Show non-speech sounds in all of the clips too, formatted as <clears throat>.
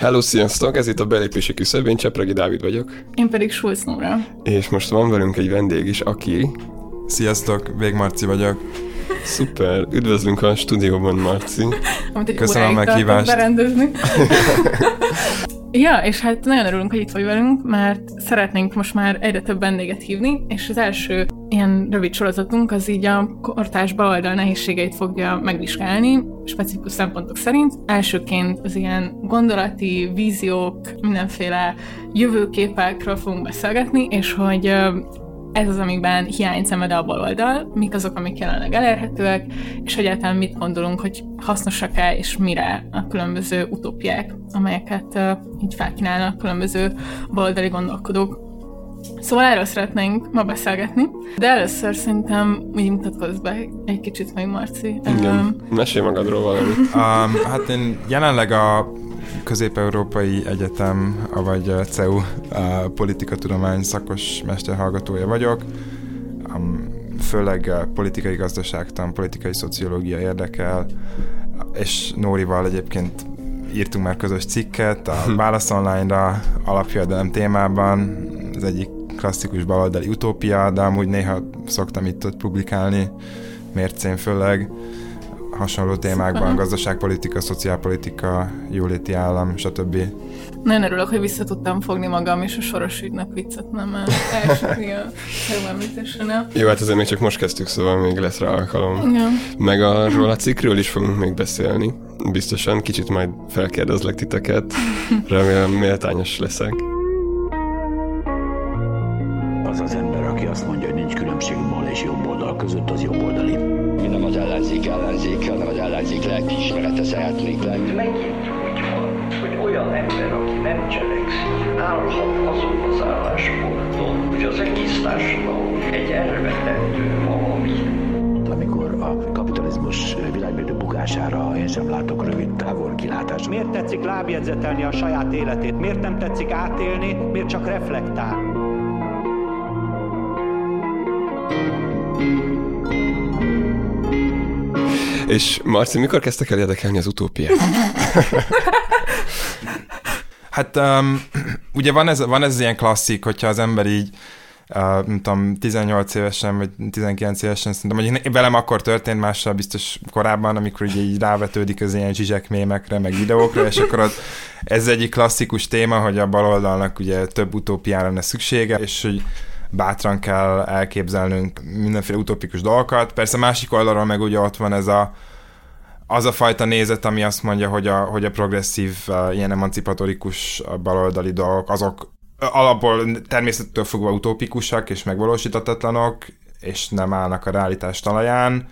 Hello, sziasztok! Ez itt a belépési küszöb, én Csepregi Dávid vagyok. Én pedig Schulz Nóra. És most van velünk egy vendég is, aki... Sziasztok, Vég Marci vagyok. Szuper, üdvözlünk a stúdióban, Marci. Amit egy Köszönöm a meghívást. Berendezni. <laughs> Ja, és hát nagyon örülünk, hogy itt vagy velünk, mert szeretnénk most már egyre több vendéget hívni, és az első ilyen rövid sorozatunk az így a kortás baloldal nehézségeit fogja megvizsgálni, specifikus szempontok szerint. Elsőként az ilyen gondolati, víziók, mindenféle jövőképekről fogunk beszélgetni, és hogy ez az, amiben hiány szemed a baloldal, mik azok, amik jelenleg elérhetőek, és egyáltalán mit gondolunk, hogy hasznosak-e, és mire a különböző utópiák, amelyeket így felkínálnak különböző baloldali gondolkodók. Szóval erről szeretnénk ma beszélgetni, de először szerintem úgy mutatkozz be egy kicsit meg, Marci. Igen, um, mesélj magadról valamit. Um, hát én jelenleg a Közép-Európai Egyetem, vagy CEU a politikatudomány szakos mesterhallgatója vagyok. Főleg politikai gazdaságtan, politikai szociológia érdekel, és Nórival egyébként írtunk már közös cikket a Válasz Online-ra alapjövedelem témában, az egyik klasszikus baloldali utópia, de amúgy néha szoktam itt ott publikálni, mércén főleg hasonló témákban, gazdaságpolitika, szociálpolitika, jóléti állam, stb. Nagyon örülök, hogy vissza tudtam fogni magam, és a soros ügynök viccet nem elsőti <laughs> a említésre. Jó, hát azért még csak most kezdtük, szóval még lesz rá alkalom. Ja. Meg arról a cikkről is fogunk még beszélni. Biztosan kicsit majd felkérdezlek titeket. <laughs> Remélem méltányos leszek. Az az ember, aki azt mondja, hogy nincs különbség bal és jobb oldal között, az jobb oldali nem az ellenzék ellenzék, hanem az ellenzék lelkiismerete szeretnék lenni. Megint hogy olyan ember, aki nem cselekszik, állhat azon az állásponton, hogy az egész társadalom egy elvetendő valami. Amikor a kapitalizmus világmérdő bukására én sem látok rövid távol kilátást. Miért tetszik lábjegyzetelni a saját életét? Miért nem tetszik átélni? Miért csak reflektál? És Marci, mikor kezdtek el érdekelni az utópiát? <laughs> hát um, ugye van ez, van ez ilyen klasszik, hogyha az ember így uh, nem tudom, 18 évesen, vagy 19 évesen, szerintem, hogy velem akkor történt, mással biztos korábban, amikor ugye így rávetődik az ilyen zsizsek mémekre, meg videókra, és akkor az, ez egyik klasszikus téma, hogy a baloldalnak ugye több utópiára lenne szüksége, és hogy bátran kell elképzelnünk mindenféle utopikus dolgokat. Persze másik oldalról meg ugye ott van ez a az a fajta nézet, ami azt mondja, hogy a, hogy a progresszív, ilyen emancipatorikus baloldali dolgok, azok alapból természettől fogva utópikusak és megvalósítatatlanok, és nem állnak a realitás talaján.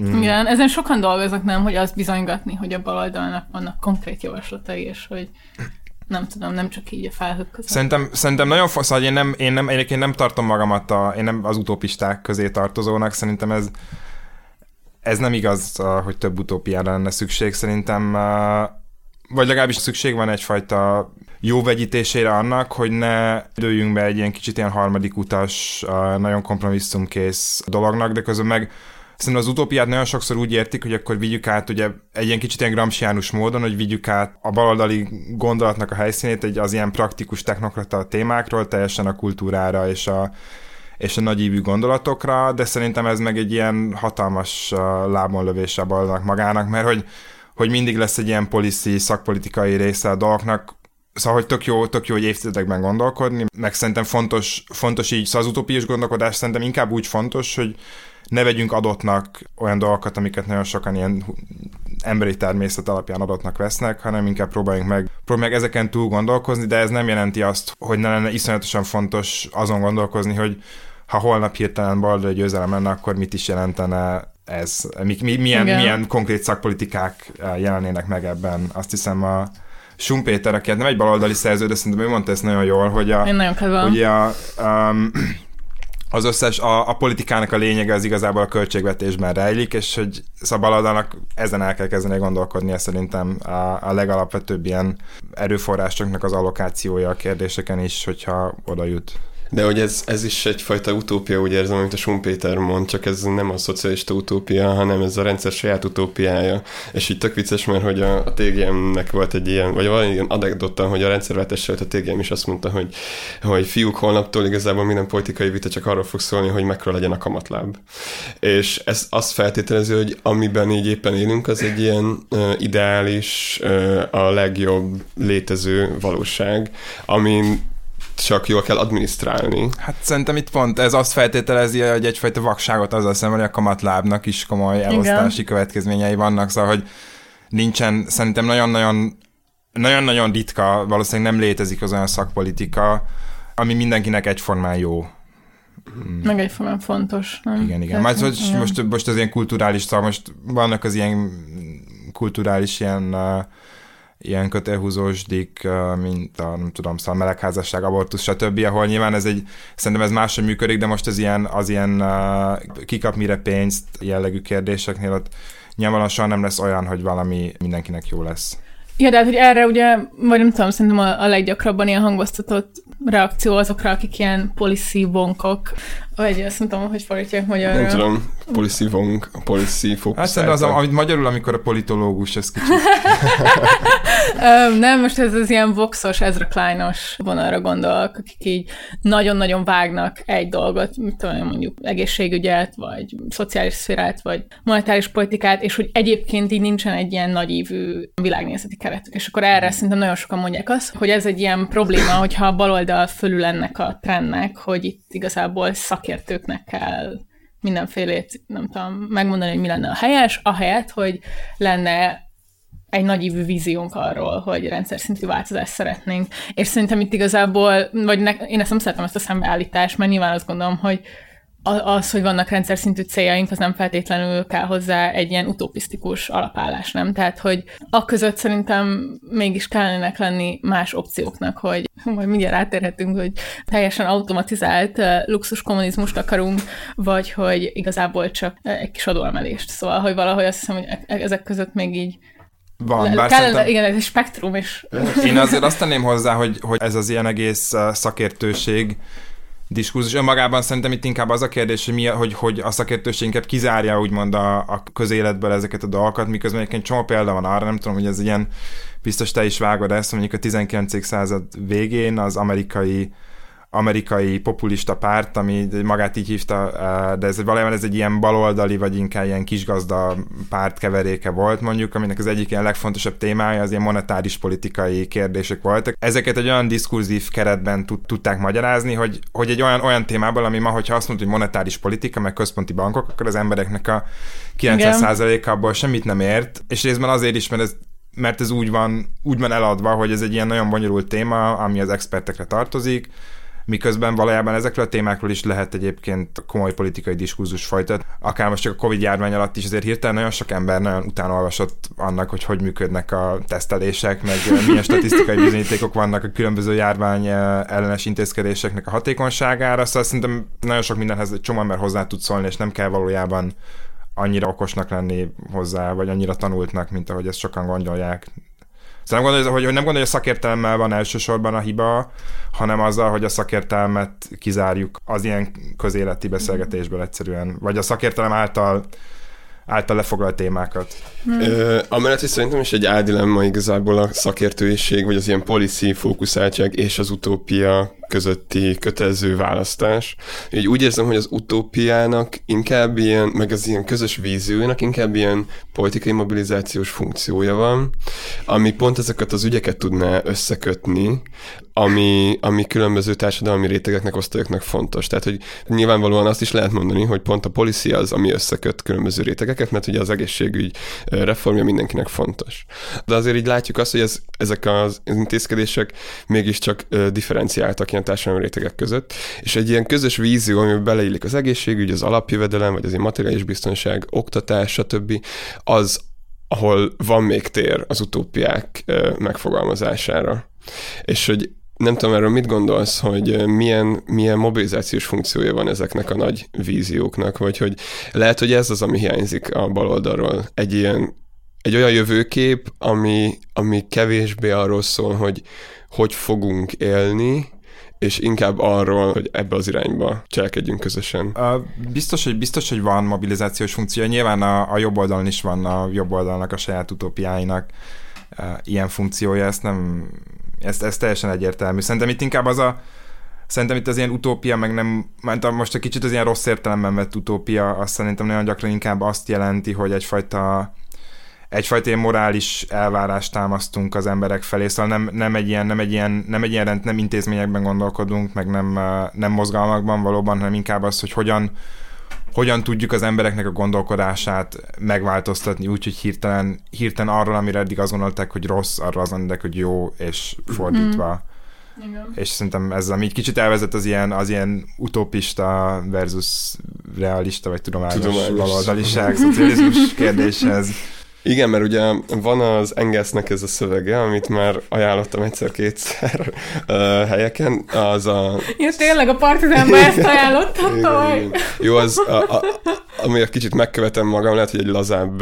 Mm. Igen, ezen sokan dolgoznak, nem, hogy azt bizonygatni, hogy a baloldalnak vannak konkrét javaslatai, és hogy nem tudom, nem csak így a felhők között. Szerintem, szerintem nagyon fontos, hogy én nem, én nem, egyébként nem tartom magamat, a, én nem az utópisták közé tartozónak, szerintem ez, ez nem igaz, hogy több utópiára lenne szükség, szerintem, vagy legalábbis szükség van egyfajta jó vegyítésére annak, hogy ne dőljünk be egy ilyen kicsit ilyen harmadik utas, nagyon kompromisszumkész dolognak, de közben meg Szerintem az utópiát nagyon sokszor úgy értik, hogy akkor vigyük át ugye egy ilyen kicsit ilyen gramsciánus módon, hogy vigyük át a baloldali gondolatnak a helyszínét egy az ilyen praktikus technokrata témákról teljesen a kultúrára és a, és a nagyívű gondolatokra, de szerintem ez meg egy ilyen hatalmas lábonlövés a baloldalnak magának, mert hogy, hogy mindig lesz egy ilyen policy, szakpolitikai része a dolgoknak, Szóval, hogy tök jó, tök jó, hogy évtizedekben gondolkodni, meg szerintem fontos, fontos így, szóval az utópiás gondolkodás szerintem inkább úgy fontos, hogy ne vegyünk adottnak olyan dolgokat, amiket nagyon sokan ilyen emberi természet alapján adottnak vesznek, hanem inkább próbáljunk meg, próbáljunk meg ezeken túl gondolkozni, de ez nem jelenti azt, hogy ne lenne iszonyatosan fontos azon gondolkozni, hogy ha holnap hirtelen baloldali győzelem lenne, akkor mit is jelentene ez? Mi, mi, milyen, milyen konkrét szakpolitikák eh, jelennének meg ebben? Azt hiszem a Sumpéter, aki nem egy baloldali szerző, de szerintem ő mondta ezt nagyon jól, hogy a, Én nagyon hogy a, um, az összes, a, a politikának a lényege az igazából a költségvetésben rejlik, és hogy szabaloldalnak ezen el kell kezdeni gondolkodnia szerintem a, a legalapvetőbb ilyen erőforrásoknak az allokációja a kérdéseken is, hogyha oda jut. De hogy ez, ez is egyfajta utópia, úgy érzem, amit a Schumpeter mond, csak ez nem a szocialista utópia, hanem ez a rendszer saját utópiája. És így tök vicces, mert hogy a, a TGM-nek volt egy ilyen, vagy valami ilyen anekdota, hogy a rendszerváltás előtt a TGM is azt mondta, hogy, hogy fiúk holnaptól igazából minden politikai vita csak arról fog szólni, hogy mekkora legyen a kamatláb. És ez azt feltételezi, hogy amiben így éppen élünk, az egy ilyen uh, ideális, uh, a legjobb létező valóság, amin csak jól kell adminisztrálni. Hát szerintem itt pont ez azt feltételezi, hogy egyfajta vakságot azzal szemben, hogy a kamatlábnak is komoly elosztási Igen. következményei vannak, szóval, hogy nincsen, szerintem nagyon-nagyon nagyon-nagyon ritka, valószínűleg nem létezik az olyan szakpolitika, ami mindenkinek egyformán jó. Meg egyformán fontos. Nem? Igen, igen. Igen. Most, most az ilyen kulturális, szóval most vannak az ilyen kulturális ilyen uh, ilyen kötélhúzósdik, mint a, nem tudom, szóval melegházasság, abortusz, stb., ahol nyilván ez egy, szerintem ez máshogy működik, de most az ilyen, az ilyen kikap mire pénzt jellegű kérdéseknél ott nyilvánvalóan soha nem lesz olyan, hogy valami mindenkinek jó lesz. Ja, de hát, hogy erre ugye, vagy nem tudom, szerintem a, a leggyakrabban ilyen hangoztatott reakció azokra, akik ilyen policy vonkok, vagy azt nem tudom, hogy fordítják magyarra. Nem tudom, policy vonk, policy fókusz. Hát szerintem az, amit magyarul, amikor a politológus, ez kicsit. <laughs> nem, most ez az ilyen voxos, Ezra Kleinos vonalra gondolok, akik így nagyon-nagyon vágnak egy dolgot, mit tudom, mondjuk egészségügyet, vagy szociális szférát, vagy monetáris politikát, és hogy egyébként így nincsen egy ilyen nagyívű világnézeti keretük. És akkor erre szerintem nagyon sokan mondják azt, hogy ez egy ilyen probléma, hogyha a baloldal fölül ennek a trendnek, hogy itt igazából szakértőknek kell mindenfélét, nem tudom, megmondani, hogy mi lenne a helyes, ahelyett, hogy lenne egy nagyívű víziónk arról, hogy rendszer szintű változást szeretnénk. És szerintem itt igazából, vagy ne, én ezt nem szeretem ezt a szembeállítást, mert nyilván azt gondolom, hogy az, hogy vannak rendszer szintű céljaink, az nem feltétlenül kell hozzá egy ilyen utopisztikus alapállás, nem? Tehát, hogy a között szerintem mégis kellenek lenni más opcióknak, hogy majd mindjárt átérhetünk, hogy teljesen automatizált luxus kommunizmust akarunk, vagy hogy igazából csak egy kis adóemelést. Szóval, hogy valahogy azt hiszem, hogy e-, ezek között még így van, bár kell, szerintem... Igen, ez egy spektrum is. Én azért azt tenném hozzá, hogy, hogy ez az ilyen egész szakértőség, diskurzus. Önmagában szerintem itt inkább az a kérdés, hogy, mi, hogy, hogy a szakértőség kizárja úgymond a, a közéletből ezeket a dolgokat, miközben egyébként csomó példa van arra, nem tudom, hogy ez ilyen, biztos te is vágod ezt, mondjuk a 19. század végén az amerikai amerikai populista párt, ami magát így hívta, de ez valójában ez egy ilyen baloldali, vagy inkább ilyen kisgazda párt keveréke volt mondjuk, aminek az egyik ilyen legfontosabb témája az ilyen monetáris politikai kérdések voltak. Ezeket egy olyan diskurzív keretben tudták magyarázni, hogy, hogy egy olyan, olyan témában, ami ma, hogyha azt mondod, hogy monetáris politika, meg központi bankok, akkor az embereknek a 90%-a abból semmit nem ért, és részben azért is, mert ez mert ez úgy van, úgy van eladva, hogy ez egy ilyen nagyon bonyolult téma, ami az expertekre tartozik, miközben valójában ezekről a témákról is lehet egyébként komoly politikai diskurzus folytat. Akár most csak a Covid járvány alatt is azért hirtelen nagyon sok ember nagyon utána annak, hogy hogy működnek a tesztelések, meg milyen statisztikai bizonyítékok vannak a különböző járvány ellenes intézkedéseknek a hatékonyságára, szóval szerintem nagyon sok mindenhez egy csomó ember hozzá tud szólni, és nem kell valójában annyira okosnak lenni hozzá, vagy annyira tanultnak, mint ahogy ezt sokan gondolják. Szóval nem gondolja, hogy, hogy nem gondolja, hogy a szakértelemmel van elsősorban a hiba, hanem azzal, hogy a szakértelmet kizárjuk az ilyen közéleti beszélgetésből egyszerűen, vagy a szakértelem által által lefoglalt témákat. Hmm. amellett is szerintem is egy áldilemma igazából a szakértőiség, vagy az ilyen policy fókuszáltság és az utópia közötti kötelező választás. Így úgy érzem, hogy az utópiának inkább ilyen, meg az ilyen közös víziójának inkább ilyen politikai mobilizációs funkciója van, ami pont ezeket az ügyeket tudná összekötni, ami, ami különböző társadalmi rétegeknek, osztályoknak fontos. Tehát, hogy nyilvánvalóan azt is lehet mondani, hogy pont a policy az, ami összeköt különböző rétegeket, mert ugye az egészségügy reformja mindenkinek fontos. De azért így látjuk azt, hogy ez, ezek az intézkedések mégiscsak differenciáltak ilyen társadalmi rétegek között, és egy ilyen közös vízió, amiben beleillik az egészségügy, az alapjövedelem, vagy az materiális biztonság, oktatás, stb., az, ahol van még tér az utópiák megfogalmazására. És hogy nem tudom erről mit gondolsz, hogy milyen, milyen mobilizációs funkciója van ezeknek a nagy vízióknak, vagy hogy lehet, hogy ez az, ami hiányzik a baloldalról. Egy ilyen, egy olyan jövőkép, ami, ami kevésbé arról szól, hogy hogy fogunk élni, és inkább arról, hogy ebbe az irányba cselekedjünk közösen. Biztos, hogy biztos, hogy van mobilizációs funkció. Nyilván a, a jobb oldalon is van a jobb oldalnak a saját utópiáinak ilyen funkciója, ezt nem, ezt, ez teljesen egyértelmű. Szerintem itt inkább az a, Szerintem itt az ilyen utópia, meg nem, mert most egy kicsit az ilyen rossz értelemben vett utópia, azt szerintem nagyon gyakran inkább azt jelenti, hogy egyfajta egyfajta ilyen morális elvárást támasztunk az emberek felé, szóval nem, nem egy ilyen, nem egy ilyen, nem egy ilyen rend, nem intézményekben gondolkodunk, meg nem, nem mozgalmakban valóban, hanem inkább az, hogy hogyan, hogyan tudjuk az embereknek a gondolkodását megváltoztatni úgy, hogy hirtelen, hirtelen arról, amire eddig azt gondolták, hogy rossz, arra az gondolták, hogy jó, és fordítva. Mm. Igen. És szerintem ez ami kicsit elvezet az ilyen, az ilyen utopista versus realista, vagy tudományos, tudományos. baloldaliság, szocializmus kérdéshez. <laughs> Igen, mert ugye van az Engelsnek ez a szövege, amit már ajánlottam egyszer-kétszer uh, helyeken, az a... Ja, tényleg a Partizánban ezt ajánlottam igen, Jó, az, a, a, ami egy kicsit megkövetem magam, lehet, hogy egy lazább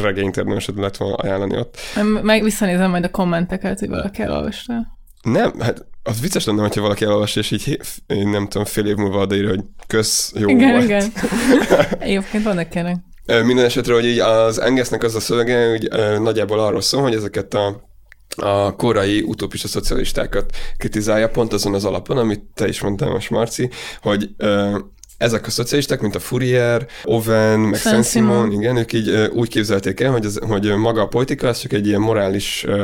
regényt érdemes lett volna ajánlani ott. Meg visszanézem majd a kommenteket, hogy valaki elolvasta. Nem, hát az vicces lenne, hogyha valaki elolvassa, és így nem tudom, fél év múlva odaírja, hogy kösz, jó igen, volt. Igen, <laughs> Egyébként vannak ilyenek. Minden esetre, hogy így az Engesznek az a szövege, hogy nagyjából arról szól, hogy ezeket a a korai utopista szocialistákat kritizálja pont azon az alapon, amit te is mondtál most, Marci, hogy ezek a szocialisták, mint a Fourier, Owen, meg Saint Simon, igen, ők így úgy képzelték el, hogy, az, hogy maga a politika az csak egy ilyen morális uh,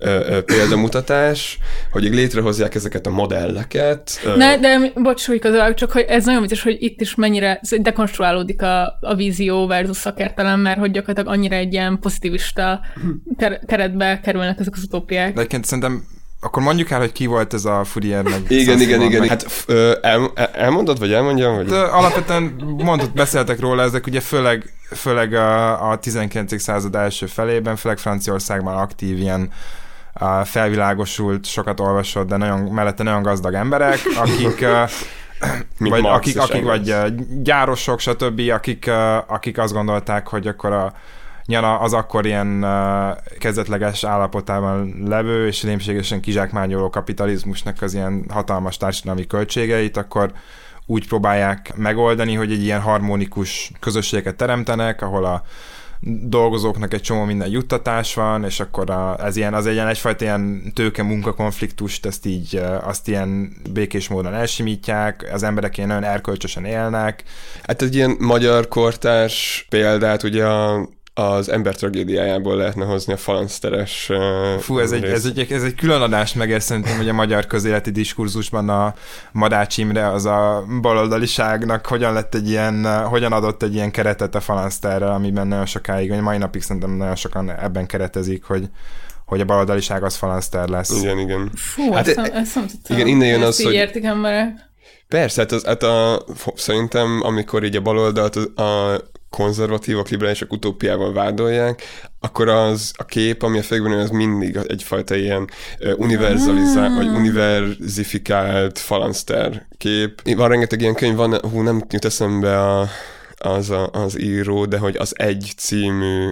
uh, példamutatás, hogy így létrehozzák ezeket a modelleket. Ne, de bocs, hogy közül, csak hogy ez nagyon vicces, hogy itt is mennyire dekonstruálódik a, a vízió versus szakértelem, mert hogy gyakorlatilag annyira egy ilyen pozitivista keretbe kerülnek ezek az utópiák. De egyébként szerintem akkor mondjuk el, hogy ki volt ez a Fourier meg. Igen, igen, igen. Meg... Hát el, elmondod, vagy elmondjam? Vagy? De alapvetően mondott, beszéltek róla, ezek ugye főleg, főleg a, a 19. század első felében, főleg Franciaországban aktív ilyen felvilágosult, sokat olvasott, de nagyon, mellette nagyon gazdag emberek, akik <laughs> vagy akik, akik vagy gyárosok, stb., akik, akik azt gondolták, hogy akkor a Nyana az akkor ilyen uh, kezdetleges állapotában levő és rémségesen kizsákmányoló kapitalizmusnak az ilyen hatalmas társadalmi költségeit, akkor úgy próbálják megoldani, hogy egy ilyen harmonikus közösséget teremtenek, ahol a dolgozóknak egy csomó minden juttatás van, és akkor a, ez ilyen, az egy ilyen egyfajta ilyen tőke munkakonfliktust, ezt így, azt ilyen békés módon elsimítják, az emberek ilyen nagyon erkölcsösen élnek. Hát egy ilyen magyar kortárs példát ugye a az ember tragédiájából lehetne hozni a falanszteres Fú, ez egy, ez, egy, ez egy külön adás meg, szerintem, hogy a magyar közéleti diskurzusban a Madács Imre az a baloldaliságnak hogyan lett egy ilyen, hogyan adott egy ilyen keretet a falanszterrel, amiben nagyon sokáig, vagy mai napig szerintem nagyon sokan ebben keretezik, hogy hogy a baloldaliság az falanszter lesz. Igen, igen. Fú, hát, ezt, ezt nem tudtam. Igen, innen jön az, hogy... értik emberek. Persze, hát, az, hát a, szerintem, amikor így a baloldalt a konzervatívak, liberálisok utópiával vádolják, akkor az a kép, ami a fejükben az mindig egyfajta ilyen univerzalizált, vagy ah. univerzifikált falanszter kép. Van rengeteg ilyen könyv, van, hú, nem jut eszembe a az a, az író, de hogy az egy című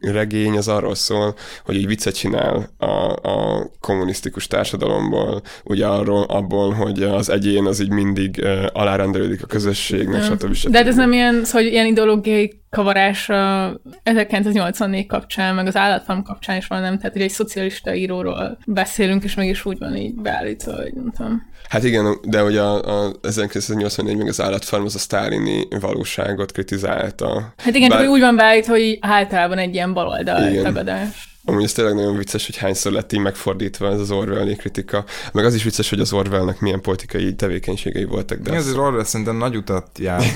regény az arról szól, hogy így viccet csinál a, a kommunisztikus társadalomból, ugye arról, abból, hogy az egyén az így mindig alárendelődik a közösségnek, stb. stb. De hát ez nem ilyen, szóval ilyen ideológiai kavarás a 1984 kapcsán, meg az állatfarm kapcsán is van, nem? Tehát, hogy egy szocialista íróról beszélünk, és mégis úgy van így beállítva, hogy nem tudom. Hát igen, de hogy a, a 1984 meg az állatfarm az a sztálini valóságot kritizálta. Hát igen, Bár... úgy van beállítva, hogy általában egy ilyen baloldal tagadás. Amúgy ez tényleg nagyon vicces, hogy hányszor lett így megfordítva ez az Orwell kritika. Meg az is vicces, hogy az Orwellnek milyen politikai tevékenységei voltak. De ez az Orwell szerintem nagy utat járt. <laughs>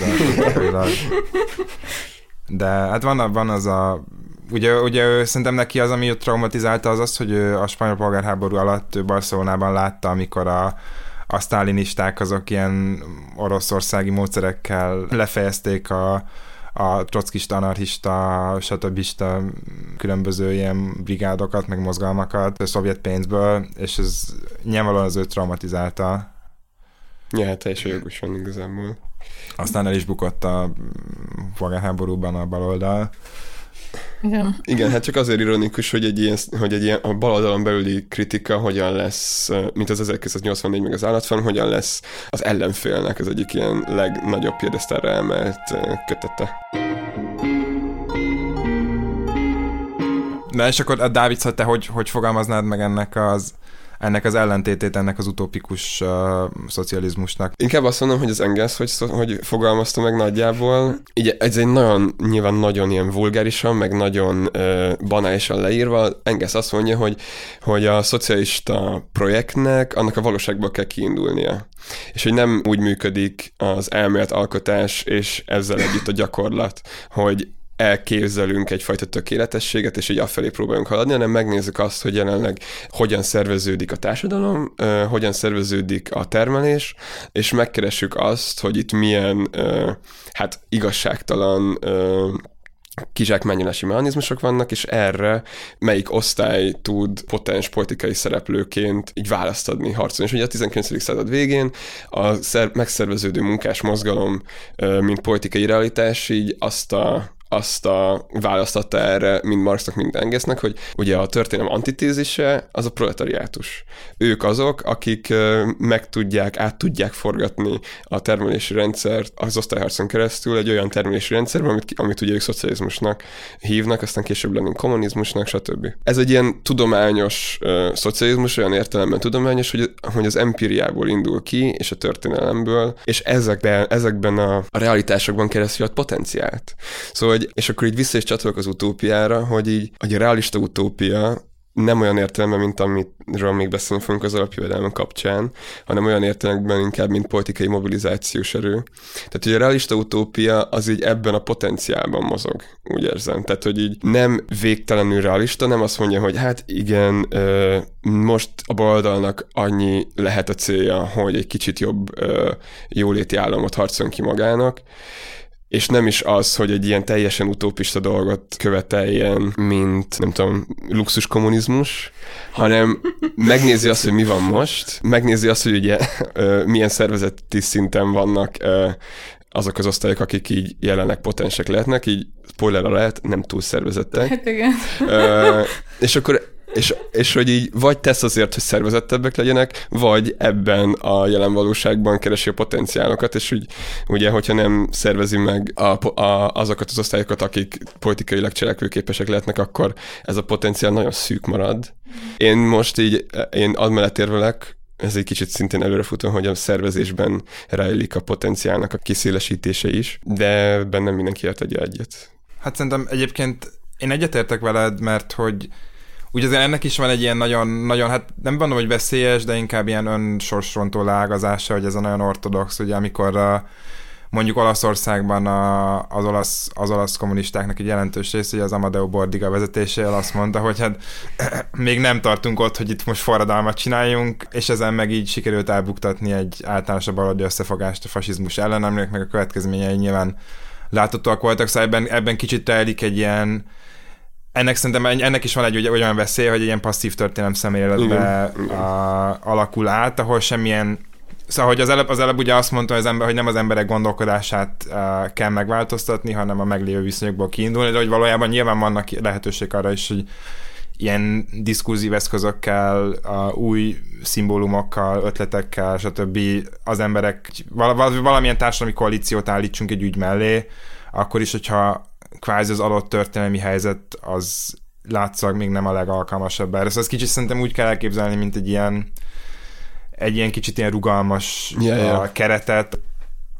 De hát van, van az a ugye, ugye ő, szerintem neki az, ami traumatizálta, az az, hogy ő a spanyol polgárháború alatt ő Barcelonában látta, amikor a, a sztálinisták azok ilyen oroszországi módszerekkel lefejezték a, a trockista, anarchista, stb. különböző ilyen brigádokat, meg mozgalmakat a szovjet pénzből, és ez nyilvánvalóan az ő traumatizálta. Ja, hát teljesen jogosan igazából. Aztán el is bukott a polgárháborúban a baloldal. Igen. Igen, hát csak azért ironikus, hogy egy ilyen, hogy egy ilyen a baloldalon belüli kritika hogyan lesz, mint az 1984 meg az állatfan, hogyan lesz az ellenfélnek az egyik ilyen legnagyobb piedesztára emelt kötete. Na és akkor a Dávid, szóval te hogy, hogy fogalmaznád meg ennek az ennek az ellentétét, ennek az utopikus uh, szocializmusnak. Inkább azt mondom, hogy az Engels, hogy, hogy fogalmazta meg nagyjából. Így ez egy nagyon, nyilván nagyon ilyen vulgárisan, meg nagyon uh, banálisan leírva. Engels azt mondja, hogy, hogy a szocialista projektnek annak a valóságból kell kiindulnia. És hogy nem úgy működik az elmélet alkotás és ezzel együtt a gyakorlat, hogy elképzelünk egyfajta tökéletességet, és így afelé próbálunk haladni, hanem megnézzük azt, hogy jelenleg hogyan szerveződik a társadalom, hogyan szerveződik a termelés, és megkeressük azt, hogy itt milyen hát igazságtalan kizsákmányolási mechanizmusok vannak, és erre melyik osztály tud potens politikai szereplőként így választ adni, harcolni. És ugye a 19. század végén a szer- megszerveződő munkás mozgalom, mint politikai realitás, így azt a azt a választotta erre mind Marxnak, mind Engelsnek, hogy ugye a történelem antitézise az a proletariátus. Ők azok, akik meg tudják, át tudják forgatni a termelési rendszert az osztályharcon keresztül egy olyan termelési rendszerben, amit, amit ugye ők szocializmusnak hívnak, aztán később lennünk kommunizmusnak, stb. Ez egy ilyen tudományos uh, szocializmus, olyan értelemben tudományos, hogy, hogy az empíriából indul ki, és a történelemből, és ezekben, ezekben a, a realitásokban keresztül a potenciált. Szóval hogy, és akkor így vissza is csatolok az utópiára, hogy így, hogy a realista utópia nem olyan értelemben, mint amiről még beszélni fogunk az alapjövedelem kapcsán, hanem olyan értelemben inkább, mint politikai mobilizációs erő. Tehát, hogy a realista utópia az így ebben a potenciálban mozog, úgy érzem. Tehát, hogy így nem végtelenül realista, nem azt mondja, hogy hát igen, most a baloldalnak annyi lehet a célja, hogy egy kicsit jobb jóléti államot harcoljon ki magának, és nem is az, hogy egy ilyen teljesen utópista dolgot követeljen, mint, nem tudom, luxus kommunizmus, hanem megnézi azt, hogy mi van most, megnézi azt, hogy ugye <laughs> milyen szervezeti szinten vannak azok az osztályok, akik így jelenleg potensek lehetnek, így spoiler lehet, nem túl szervezettek. Hát igen. és akkor és, és hogy így vagy tesz azért, hogy szervezettebbek legyenek, vagy ebben a jelen valóságban keresi a potenciálokat, és úgy, ugye, hogyha nem szervezi meg a, a, azokat az osztályokat, akik politikailag cselekvőképesek lehetnek, akkor ez a potenciál nagyon szűk marad. Én most így, én amellett érvelek, ez egy kicsit szintén előrefutó, hogy a szervezésben rejlik a potenciálnak a kiszélesítése is, de bennem mindenki ért egy egyet. Hát szerintem egyébként én egyetértek veled, mert hogy úgy azért ennek is van egy ilyen nagyon, nagyon, hát nem mondom, hogy veszélyes, de inkább ilyen önsorsrontó lágazása, hogy ez a nagyon ortodox, ugye amikor a, mondjuk Olaszországban a, az, olasz, az olasz kommunistáknak egy jelentős része, az Amadeo Bordiga vezetésével azt mondta, hogy hát <clears throat> még nem tartunk ott, hogy itt most forradalmat csináljunk, és ezen meg így sikerült elbuktatni egy általánosabb aladi összefogást a fasizmus ellen, aminek meg a következményei nyilván láthatóak voltak, szóval ebben, ebben kicsit telik egy ilyen ennek szerintem ennek is van egy olyan veszély, hogy egy ilyen passzív történelem szemléletbe alakul át, ahol semmilyen Szóval, hogy az előbb, az előbb ugye azt mondta az ember, hogy nem az emberek gondolkodását uh, kell megváltoztatni, hanem a meglévő viszonyokból kiindulni, de hogy valójában nyilván vannak lehetőség arra is, hogy ilyen diskurzív eszközökkel, uh, új szimbólumokkal, ötletekkel, stb. az emberek val- valamilyen társadalmi koalíciót állítsunk egy ügy mellé, akkor is, hogyha kvázi az adott történelmi helyzet az látszag még nem a legalkalmasabb erre. Szóval ezt kicsit szerintem úgy kell elképzelni, mint egy ilyen egy ilyen kicsit ilyen rugalmas yeah, yeah. keretet,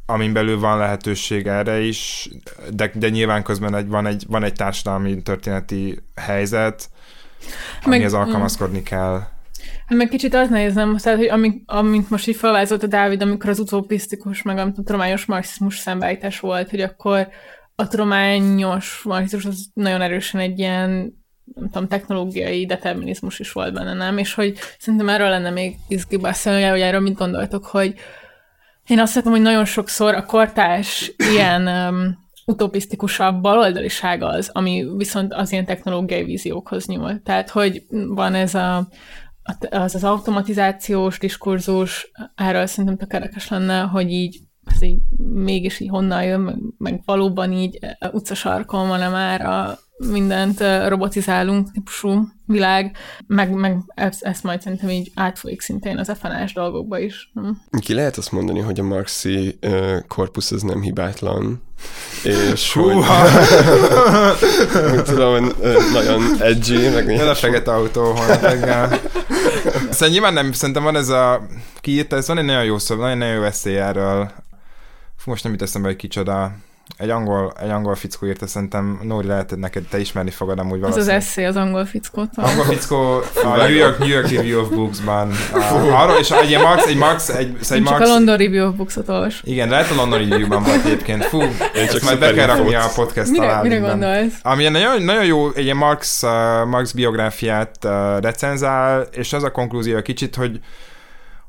amin belül van lehetőség erre is, de, de nyilván közben egy, van, egy, van egy társadalmi történeti helyzet, amihez Meg, alkalmazkodni mm. kell. Hát meg kicsit az nehéz, nem? Tehát, hogy amint, amint most így felvázolt a Dávid, amikor az utopisztikus, meg a tudományos marxizmus szembeállítás volt, hogy akkor a tudományos marxizmus az nagyon erősen egy ilyen nem tudom, technológiai determinizmus is volt benne, nem? És hogy szerintem erről lenne még izgi beszélni, hogy erről mit gondoltok, hogy én azt hiszem, hogy nagyon sokszor a kortás ilyen um, utopisztikusabb baloldaliság az, ami viszont az ilyen technológiai víziókhoz nyúl. Tehát, hogy van ez a, az az automatizációs diskurzus, erről szerintem tökéletes lenne, hogy így ez így mégis így honnan jön, meg, meg valóban így utcasarkon van-e már a mindent ö, robotizálunk típusú világ, meg, meg ezt, ezt majd szerintem így átfolyik szintén az FNS dolgokba is. Ki lehet azt mondani, hogy a marxi uh, korpusz az nem hibátlan, és hogy, <laughs> hogy tudom, nagyon edgy, meg Ez a fekete autó holnap reggel. Szóval nyilván nem, szerintem van ez a kiírta, ez van egy nagyon jó szó, nagyon, nagyon jó eszély erről. Most nem jut eszembe, hogy kicsoda. Egy angol, egy angol fickó írta, szerintem Nóri lehet, hogy neked te ismerni fogod amúgy Ez valószínűleg. az eszé az angol fickót. Angol fickó a New York, New York Review of Books-ban. Uh, arról, és egy Marx, egy Marx, egy, egy Csak Marx, a London Review of Books-ot olvas. igen, lehet a London Review-ban volt egyébként. Fú, ezt csak majd be kell rakni a podcast Mire, mire alálinkben. gondolsz? Ami egy nagyon, nagyon jó, egy ilyen Marx, uh, Marx biográfiát uh, recenzál, és az a konklúzió kicsit, hogy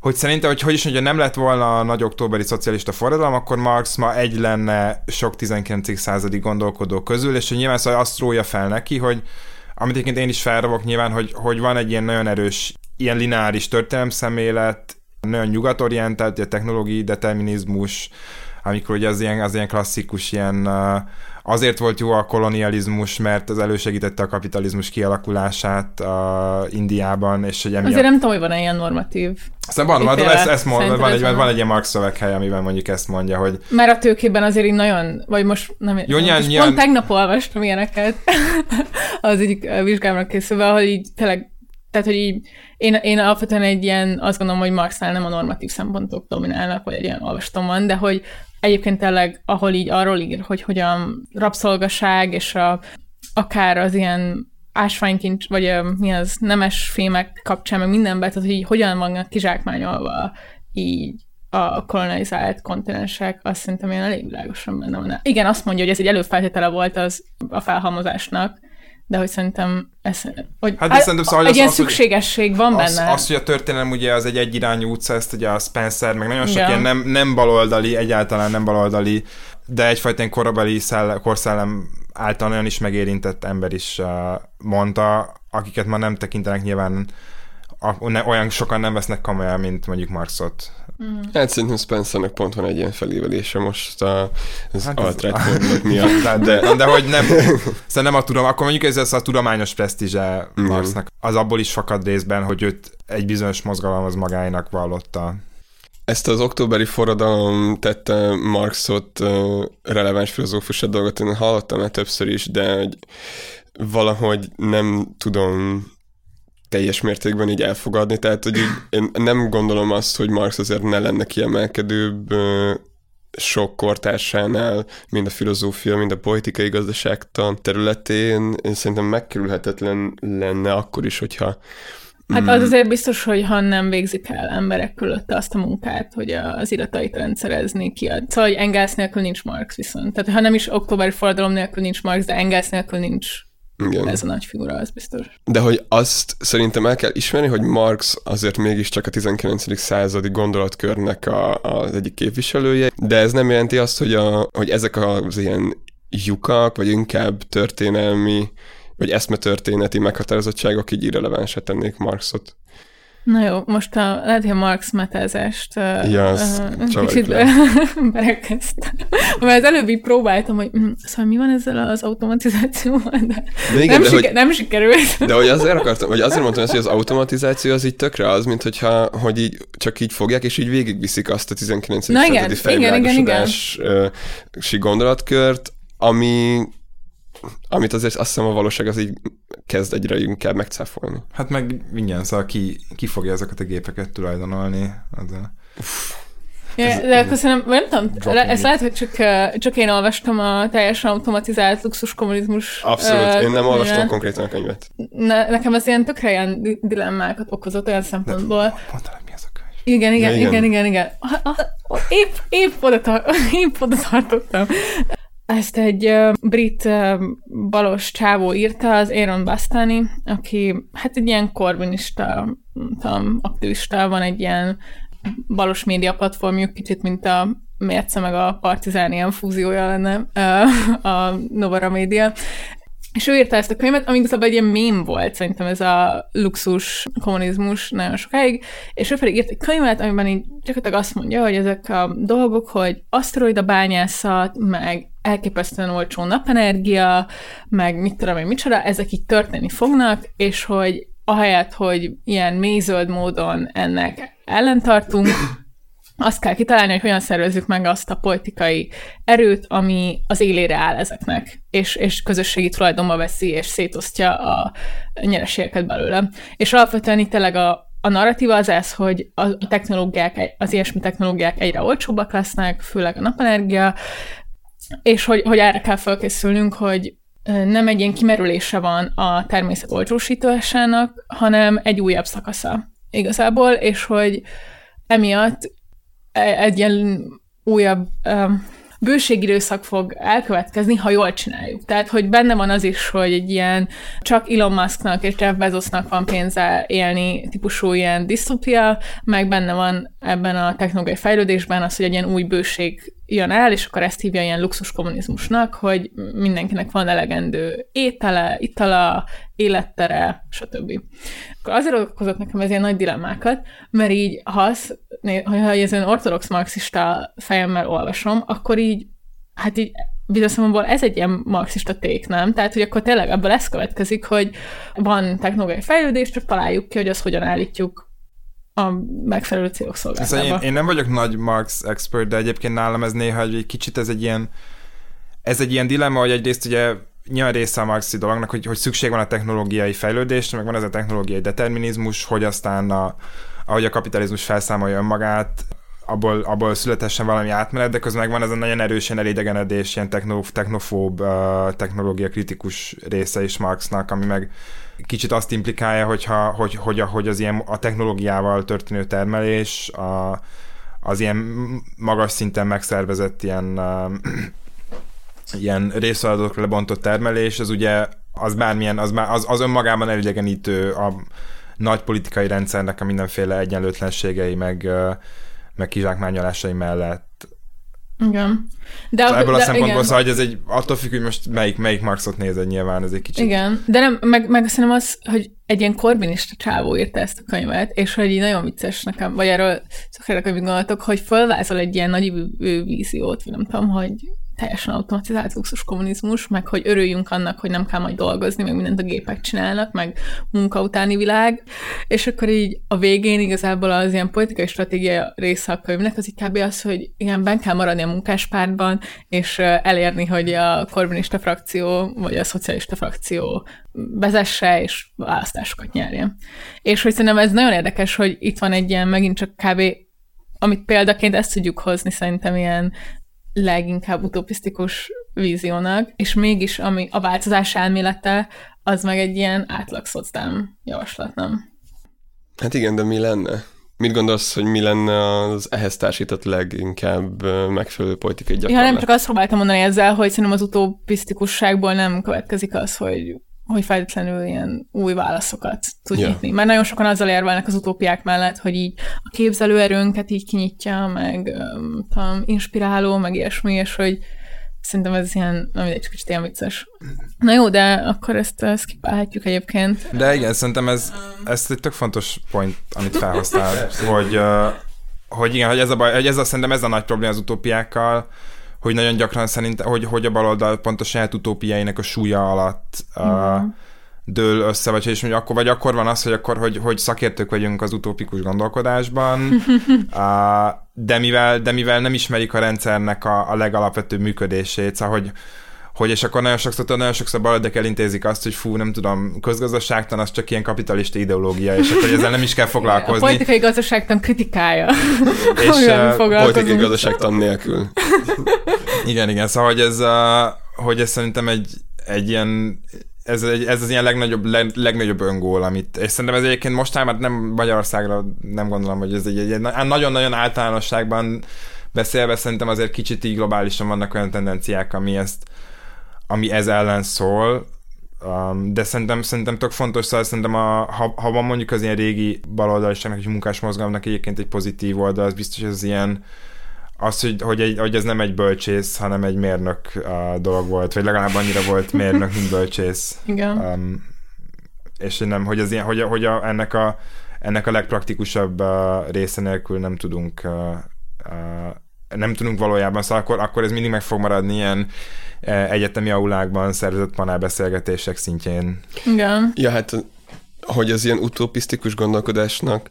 hogy szerintem, hogy hogy is mondja, nem lett volna a nagy októberi szocialista forradalom, akkor Marx ma egy lenne sok 19. századi gondolkodó közül, és hogy nyilván szóval azt rója fel neki, hogy amit egyébként én is felravok nyilván, hogy, hogy van egy ilyen nagyon erős, ilyen lineáris történelemszemlélet, nagyon nyugatorientált, a technológiai determinizmus, amikor ugye az ilyen, az ilyen klasszikus ilyen uh, azért volt jó a kolonializmus, mert az elősegítette a kapitalizmus kialakulását uh, Indiában, és hogy emiatt... Azért nem tudom, hogy van-e ilyen normatív. Szóval van, van, ezt, ezt mond, van, egy, van. van egy ilyen Marx szöveghely, amiben mondjuk ezt mondja, hogy Mert a tőkében azért így nagyon, vagy most nem Jó, nyilván- most nyilván- pont tegnap olvastam ilyeneket <laughs> az egyik vizsgámra készülve, ahol így tényleg, tehát hogy így én, én alapvetően egy ilyen, azt gondolom, hogy Marxnál nem a normatív szempontok dominálnak, vagy egy ilyen olvastam van, de hogy egyébként tényleg, ahol így arról ír, hogy hogyan rabszolgaság, és a, akár az ilyen ásványkincs, vagy ö, mi az, nemes fémek kapcsán, meg mindenben, tehát hogy így hogyan vannak kizsákmányolva így a kolonizált kontinensek, azt szerintem ilyen elég világosan benne van. Igen, azt mondja, hogy ez egy előfeltétele volt az a felhalmozásnak, de hogy szerintem ez, hogy Hát de szerintem szóval egy ilyen az, szükségesség van az, benne. az, hogy a történelem ugye az egy egyirányú utca, ezt ugye a Spencer, meg nagyon sok Igen. ilyen nem, nem baloldali, egyáltalán nem baloldali, de egyfajta ilyen korabeli szell, korszellem által nagyon is megérintett ember is uh, mondta, akiket már nem tekintenek nyilván a, ne, olyan sokan nem vesznek komolyan, mint mondjuk Marxot. Hát szerintem Spencernek pont van egy ilyen felévelése most a, az Hát <laughs> hát ez- fordulók miatt. De, de, de hogy nem, <laughs> szóval nem a tudom, akkor mondjuk ez az a tudományos presztízse Mhm. Marxnak. Az abból is fakad részben, hogy őt egy bizonyos mozgalom az magáinak vallotta. Ezt az októberi forradalom tette Marxot releváns filozófus dolgot, én hallottam már többször is, de hogy valahogy nem tudom teljes mértékben így elfogadni, tehát hogy így, én nem gondolom azt, hogy Marx azért ne lenne kiemelkedőbb sok kortársánál, mind a filozófia, mind a politikai gazdaságtan területén, én szerintem megkerülhetetlen lenne akkor is, hogyha Hát az azért biztos, hogy ha nem végzik el emberek körülötte azt a munkát, hogy az iratait rendszerezni, kiad. Szóval, hogy Engels nélkül nincs Marx viszont. Tehát ha nem is októberi forradalom nélkül nincs Marx, de Engels nélkül nincs igen. ez a nagy figura, az biztos. De hogy azt szerintem el kell ismerni, hogy Marx azért mégiscsak a 19. századi gondolatkörnek a, az egyik képviselője, de ez nem jelenti azt, hogy, a, hogy ezek az ilyen lyukak, vagy inkább történelmi, vagy eszmetörténeti meghatározottságok így irrelevánsá tennék Marxot. Na jó, most a, lehet, hogy a Marx metázást azt uh, kicsit <laughs> berekeztem. Mert az előbb így próbáltam, hogy hm, szóval mi van ezzel az automatizációval, de, De igen, nem, de, siker, hogy, nem sikerült. de hogy azért akartam, hogy azért mondtam ezt, hogy az automatizáció az így tökre az, mint hogyha, hogy így csak így fogják, és így végigviszik azt a 19. Na igen, századi igen, igen, igen. fejvilágosodási gondolatkört, ami amit azért azt hiszem a valóság az így kezd egyre inkább megcáfolni. Hát meg mindjárt, szóval ki, ki fogja ezeket a gépeket tulajdonolni. Az a... Ja, de akkor szerintem, nem tudom, le, ez it. lehet, hogy csak, csak én olvastam a teljesen automatizált luxus kommunizmus. Abszolút, uh, én nem olvastam könyvet. konkrétan a könyvet. Ne, nekem ez ilyen tökre ilyen di- dilemmákat okozott olyan szempontból. Mondta, hogy mi az a könyv. Igen, igen, Ja, igen, igen. igen, igen. Épp, épp, oda, tar- <laughs> épp oda tartottam. Ezt egy uh, brit uh, balos csávó írta, az Aaron Bastani, aki hát egy ilyen korbinista, nem tudom, aktivista, van egy ilyen balos média platformjuk, kicsit mint a Mérce meg a Partizán ilyen fúziója lenne uh, a Novara Média. És ő írta ezt a könyvet, ami igazából egy ilyen mém volt, szerintem ez a luxus kommunizmus nagyon sokáig, és ő pedig írt egy könyvet, amiben így gyakorlatilag azt mondja, hogy ezek a dolgok, hogy aszteroida bányászat, meg elképesztően olcsó napenergia, meg mit tudom én, micsoda, ezek így történni fognak, és hogy ahelyett, hogy ilyen mézöld módon ennek ellentartunk, azt kell kitalálni, hogy hogyan szervezzük meg azt a politikai erőt, ami az élére áll ezeknek, és, és közösségi tulajdonba veszi, és szétosztja a nyereségeket belőle. És alapvetően itt tényleg a, a narratíva az ez, hogy a technológiák, az ilyesmi technológiák egyre olcsóbbak lesznek, főleg a napenergia, és hogy, hogy erre kell felkészülnünk, hogy nem egy ilyen kimerülése van a természet olcsósításának, hanem egy újabb szakasza igazából, és hogy emiatt egy ilyen újabb um, bőségidőszak fog elkövetkezni, ha jól csináljuk. Tehát, hogy benne van az is, hogy egy ilyen csak Elon Musknak és Jeff Bezosnak van pénze élni típusú ilyen disztopia, meg benne van ebben a technológiai fejlődésben az, hogy egy ilyen új bőség jön el, és akkor ezt hívja ilyen luxus kommunizmusnak, hogy mindenkinek van elegendő étele, itala, élettere, stb. Akkor azért okozott nekem ez ilyen nagy dilemmákat, mert így, ha, az, ha ez olyan ortodox marxista fejemmel olvasom, akkor így, hát így bizonyos ez egy ilyen marxista ték, nem? Tehát, hogy akkor tényleg ebből ez következik, hogy van technológiai fejlődés, csak találjuk ki, hogy azt hogyan állítjuk a megfelelő célok szolgálatába. Én, én nem vagyok nagy Marx expert, de egyébként nálam ez néha egy kicsit ez egy ilyen ez egy ilyen dilemma, hogy egyrészt ugye nyilván része a marxi dolognak, hogy, hogy szükség van a technológiai fejlődésre, meg van ez a technológiai determinizmus, hogy aztán a, ahogy a kapitalizmus felszámolja önmagát, abból, abból születessen valami átmenet, de közben meg van ez a nagyon erősen elidegenedés, ilyen techno, technofób, uh, technológia kritikus része is Marxnak, ami meg kicsit azt implikálja, hogyha, hogy, hogy, hogy az ilyen a technológiával történő termelés, a, az ilyen magas szinten megszervezett ilyen, <clears throat> ilyen részfeladatokra lebontott termelés, az ugye az bármilyen, az, az, az önmagában elidegenítő a nagy politikai rendszernek a mindenféle egyenlőtlenségei, meg, meg kizsákmányolásai mellett igen. De szóval ebből de, a szempontból igen. szóval, hogy ez egy, attól függ, hogy most melyik, melyik Marxot nézed nyilván, ez egy kicsit. Igen, de nem, meg, meg szerintem az, hogy egy ilyen korbinista csávó írta ezt a könyvet, és hogy így nagyon vicces nekem, vagy erről szokták, hogy gondoltok, hogy fölvázol egy ilyen nagy víziót, vagy nem tudom, hogy teljesen automatizált luxus kommunizmus, meg hogy örüljünk annak, hogy nem kell majd dolgozni, meg mindent a gépek csinálnak, meg munka utáni világ, és akkor így a végén igazából az ilyen politikai stratégia része a könyvnek az kb. az, hogy igen, ben kell maradni a munkáspártban, és elérni, hogy a korbinista frakció, vagy a szocialista frakció vezesse, és választásokat nyerjen. És hogy szerintem ez nagyon érdekes, hogy itt van egy ilyen megint csak kb amit példaként ezt tudjuk hozni szerintem ilyen leginkább utopisztikus víziónak, és mégis ami a változás elmélete, az meg egy ilyen átlag szocdám javaslat, nem? Hát igen, de mi lenne? Mit gondolsz, hogy mi lenne az ehhez társított leginkább megfelelő politikai gyakorlat? Ja, nem csak azt próbáltam mondani ezzel, hogy szerintem az utopisztikusságból nem következik az, hogy hogy feltétlenül ilyen új válaszokat tud yeah. nyitni. Mert nagyon sokan azzal érvelnek az utópiák mellett, hogy így a képzelőerőnket így kinyitja, meg um, tudom, inspiráló, meg ilyesmi, és hogy szerintem ez ilyen, nem egy kicsit ilyen vicces. Na jó, de akkor ezt skipálhatjuk egyébként. De igen, szerintem ez, ez egy tök fontos point, amit felhoztál, hogy, uh, hogy igen, hogy ez a baj, hogy ez a, szerintem ez a nagy probléma az utópiákkal, hogy nagyon gyakran szerint, hogy, hogy a baloldal pont a saját utópiáinak a súlya alatt uh, mm. dől össze, vagy, és mondjuk, akkor, vagy akkor van az, hogy akkor, hogy, hogy szakértők vagyunk az utópikus gondolkodásban, <laughs> uh, de, mivel, de mivel nem ismerik a rendszernek a, a legalapvetőbb működését, szóval hogy, hogy és akkor nagyon sokszor, nagyon sokszor baloldek elintézik azt, hogy fú, nem tudom, közgazdaságtan az csak ilyen kapitalista ideológia, és akkor ezzel nem is kell foglalkozni. A politikai gazdaságtan kritikája. és politikai gazdaságtan nélkül. igen, igen, szóval hogy ez, uh, hogy ez szerintem egy, egy ilyen ez, egy, ez az ilyen legnagyobb, leg, legnagyobb öngól, amit, és szerintem ez egyébként mostán nem Magyarországra nem gondolom, hogy ez egy, egy, egy nagyon-nagyon általánosságban beszélve szerintem azért kicsit így globálisan vannak olyan tendenciák, ami ezt ami ez ellen szól, um, de szerintem, szerintem tök fontos, szóval szerintem a, ha, ha van mondjuk az ilyen régi baloldaliságnak, egy munkás mozgalomnak egyébként egy pozitív oldal, az biztos, az ilyen az, hogy, hogy, egy, hogy ez nem egy bölcsész, hanem egy mérnök uh, dolog volt, vagy legalább annyira volt mérnök, mint bölcsész. Igen. Um, és nem, hogy, az ilyen, hogy, hogy a, ennek, a, ennek a legpraktikusabb uh, része nélkül nem tudunk uh, uh, nem tudunk valójában, szóval akkor, akkor ez mindig meg fog maradni ilyen egyetemi aulákban szervezett panelbeszélgetések szintjén. Igen. Ja, hát hogy az ilyen utopisztikus gondolkodásnak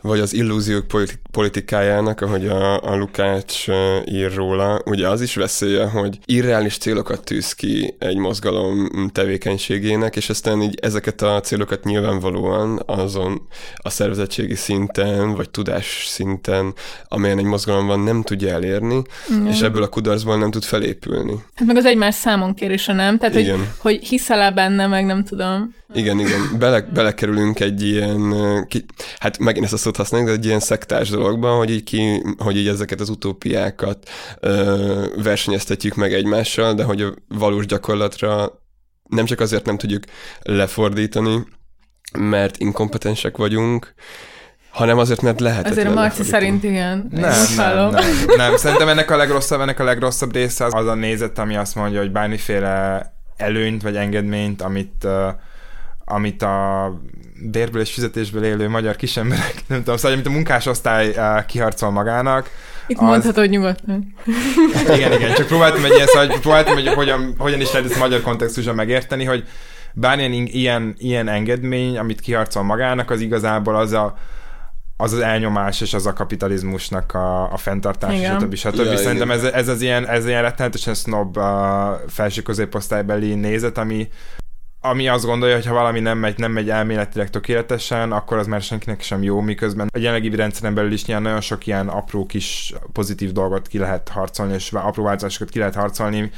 vagy az illúziók politikájának, ahogy a, a Lukács ír róla, ugye az is veszélye, hogy irreális célokat tűz ki egy mozgalom tevékenységének, és aztán így ezeket a célokat nyilvánvalóan azon a szervezettségi szinten, vagy tudás szinten, amelyen egy mozgalom van, nem tudja elérni, mm. és ebből a kudarcból nem tud felépülni. Hát meg az egymás számon kérése nem, tehát Igen. hogy, hogy hiszel-e benne, meg nem tudom. Igen, igen, Bele, belekerülünk egy ilyen, ki, hát megint ezt a szót használjuk, de egy ilyen szektás dologban, hogy így, ki, hogy így ezeket az utópiákat ö, versenyeztetjük meg egymással, de hogy a valós gyakorlatra nem csak azért nem tudjuk lefordítani, mert inkompetensek vagyunk, hanem azért, mert lehet. Azért a Marci szerint igen. Nem, nem, nem, <laughs> nem, Szerintem ennek a legrosszabb, ennek a legrosszabb része az, az a nézet, ami azt mondja, hogy bármiféle előnyt vagy engedményt, amit uh, amit a bérből és fizetésből élő magyar kisemberek, <laughs> nem tudom, szóval amit a munkásosztály uh, kiharcol magának. Itt az... mondhatod nyugodtan. <laughs> Igen, igen, csak próbáltam egy ilyen, szóval próbáltam, hogy hogyan, hogyan is lehet ezt magyar kontextusban megérteni, hogy bármilyen ilyen, ilyen engedmény, amit kiharcol magának, az igazából az a, az az elnyomás és az a kapitalizmusnak a, a fenntartás, Igen. stb. stb. Ja, Szerintem ez, ez, az ilyen, ez ilyen rettenetesen snob uh, felső középosztálybeli nézet, ami, ami azt gondolja, hogy ha valami nem megy, nem megy elméletileg tökéletesen, akkor az már senkinek sem jó, miközben a jelenlegi rendszeren belül is nyilván nagyon sok ilyen apró kis pozitív dolgot ki lehet harcolni, és apró változásokat ki lehet harcolni,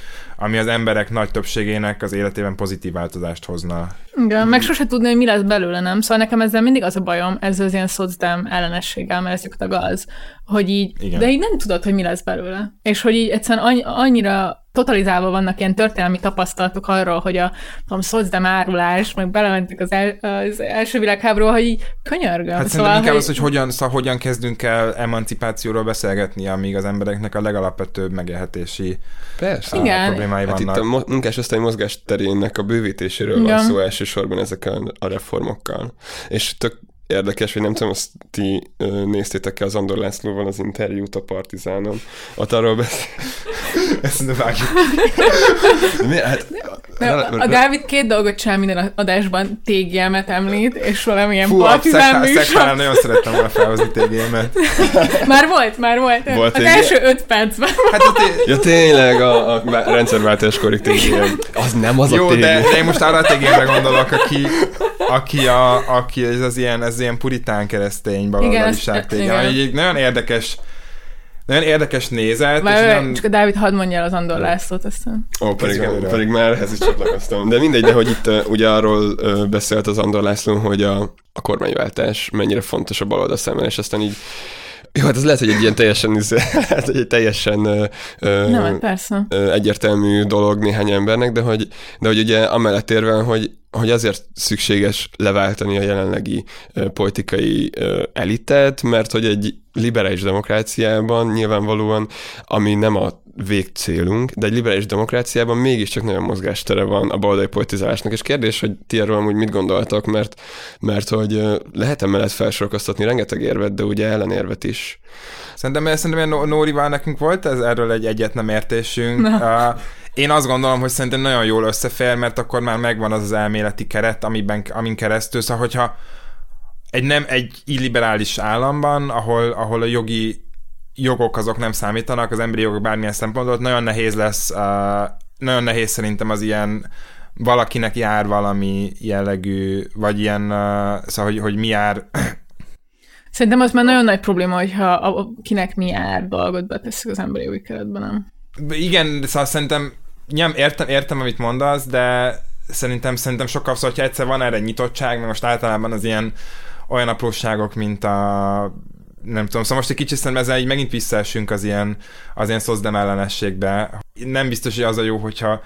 ami az emberek nagy többségének az életében pozitív változást hozna. Igen, meg sose tudni, hogy mi lesz belőle, nem? Szóval nekem ezzel mindig az a bajom, ez az ilyen szocdám ellenességgel, mert ez gyakorlatilag az, hogy így, Igen. de így nem tudod, hogy mi lesz belőle. És hogy így egyszerűen annyira totalizálva vannak ilyen történelmi tapasztalatok arról, hogy a tudom, szocdem árulás, meg belementek az, el, az első világháború, hogy így könyörgöm. Hát szóval, inkább hogy... az, hogy hogyan, szóval hogyan kezdünk el emancipációról beszélgetni, amíg az embereknek a legalapvetőbb megélhetési Persze. Igen. Problémái hát vannak. itt a munkásosztály mozgás terének a bővítéséről Igen. van szó elsősorban ezekkel a reformokkal. És tök érdekes, hogy nem tudom, azt ti néztétek-e az Andor Lászlóval az interjút a Partizánon. Ott arról beszél. <laughs> Ezt nem vágjuk. Mi? Hát, nem, a Dávid két dolgot csinál minden adásban, TGM-et említ, és valamilyen Fú, partizán műsor. Nagyon szerettem volna felhozni TGM-et. <laughs> már volt, már volt. volt az első öt percben hát a té- <laughs> Ja tényleg, a, a rendszerváltáskori TGM. Az nem az Jó, a TGM. de, de én most arra a TGM-re gondolok, aki, aki, a, aki ez az ilyen, ez ilyen puritán keresztény baloldaliság TGM. Egy nagyon érdekes nagyon érdekes nézet. Már és nem... Csak a Dávid hadd mondja el az Andor Lászlót aztán. Ó, pedig, pedig már ehhez is csatlakoztam. De mindegy, de hogy itt uh, ugye arról uh, beszélt az Andor László, hogy a, a kormányváltás mennyire fontos a baloldal szemben, és aztán így jó, hát ez lehet, hogy egy ilyen teljesen, <laughs> hát egy teljesen Nem, hát persze. egyértelmű dolog néhány embernek, de hogy, de hogy ugye amellett érve, hogy hogy azért szükséges leváltani a jelenlegi politikai elitet, mert hogy egy liberális demokráciában nyilvánvalóan, ami nem a végcélunk, de egy liberális demokráciában mégiscsak nagyon mozgástere van a baloldali politizálásnak, és kérdés, hogy ti erről amúgy mit gondoltak, mert, mert hogy lehet emellett felsorkoztatni rengeteg érvet, de ugye ellenérvet is. Szerintem, szerintem Nórival nekünk volt ez erről egy egyet nem értésünk. Na. Én azt gondolom, hogy szerintem nagyon jól összefér, mert akkor már megvan az az elméleti keret, amiben, amin keresztül, szóval hogyha egy nem egy illiberális államban, ahol, ahol a jogi jogok azok nem számítanak, az emberi jogok bármilyen szempontból, nagyon nehéz lesz, uh, nagyon nehéz szerintem az ilyen valakinek jár valami jellegű, vagy ilyen, uh, szóval, hogy, hogy mi jár <clears throat> Szerintem az már nagyon nagy probléma, hogyha a, a, kinek mi jár dolgot beteszik az emberi jogi keretben, nem? Igen, szóval szerintem nyom, értem, értem, amit mondasz, de szerintem, szerintem sokkal szóval, hogyha egyszer van erre nyitottság, mert most általában az ilyen olyan apróságok, mint a nem tudom, szóval most egy kicsit szerintem ezzel így megint visszaesünk az ilyen, az ilyen szozdem ellenességbe. Nem biztos, hogy az a jó, hogyha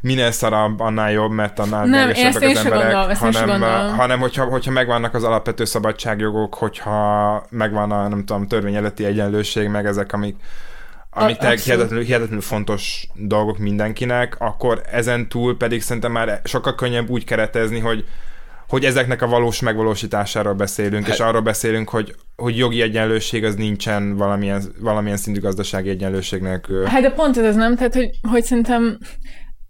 minél szarabb, annál jobb, mert annál nem, ezt az emberek, gondolom, hanem, hanem hogyha, hogyha megvannak az alapvető szabadságjogok, hogyha megvan a, nem tudom, törvény előtti egyenlőség, meg ezek, amik, amik tényleg hihetetlenül, hihetetlenül fontos dolgok mindenkinek, akkor ezen túl pedig szerintem már sokkal könnyebb úgy keretezni, hogy hogy ezeknek a valós megvalósításáról beszélünk, és arról beszélünk, hogy, hogy jogi egyenlőség az nincsen valamilyen, valamilyen szintű gazdasági egyenlőség nélkül. Hát de pont ez az nem, tehát hogy, hogy szerintem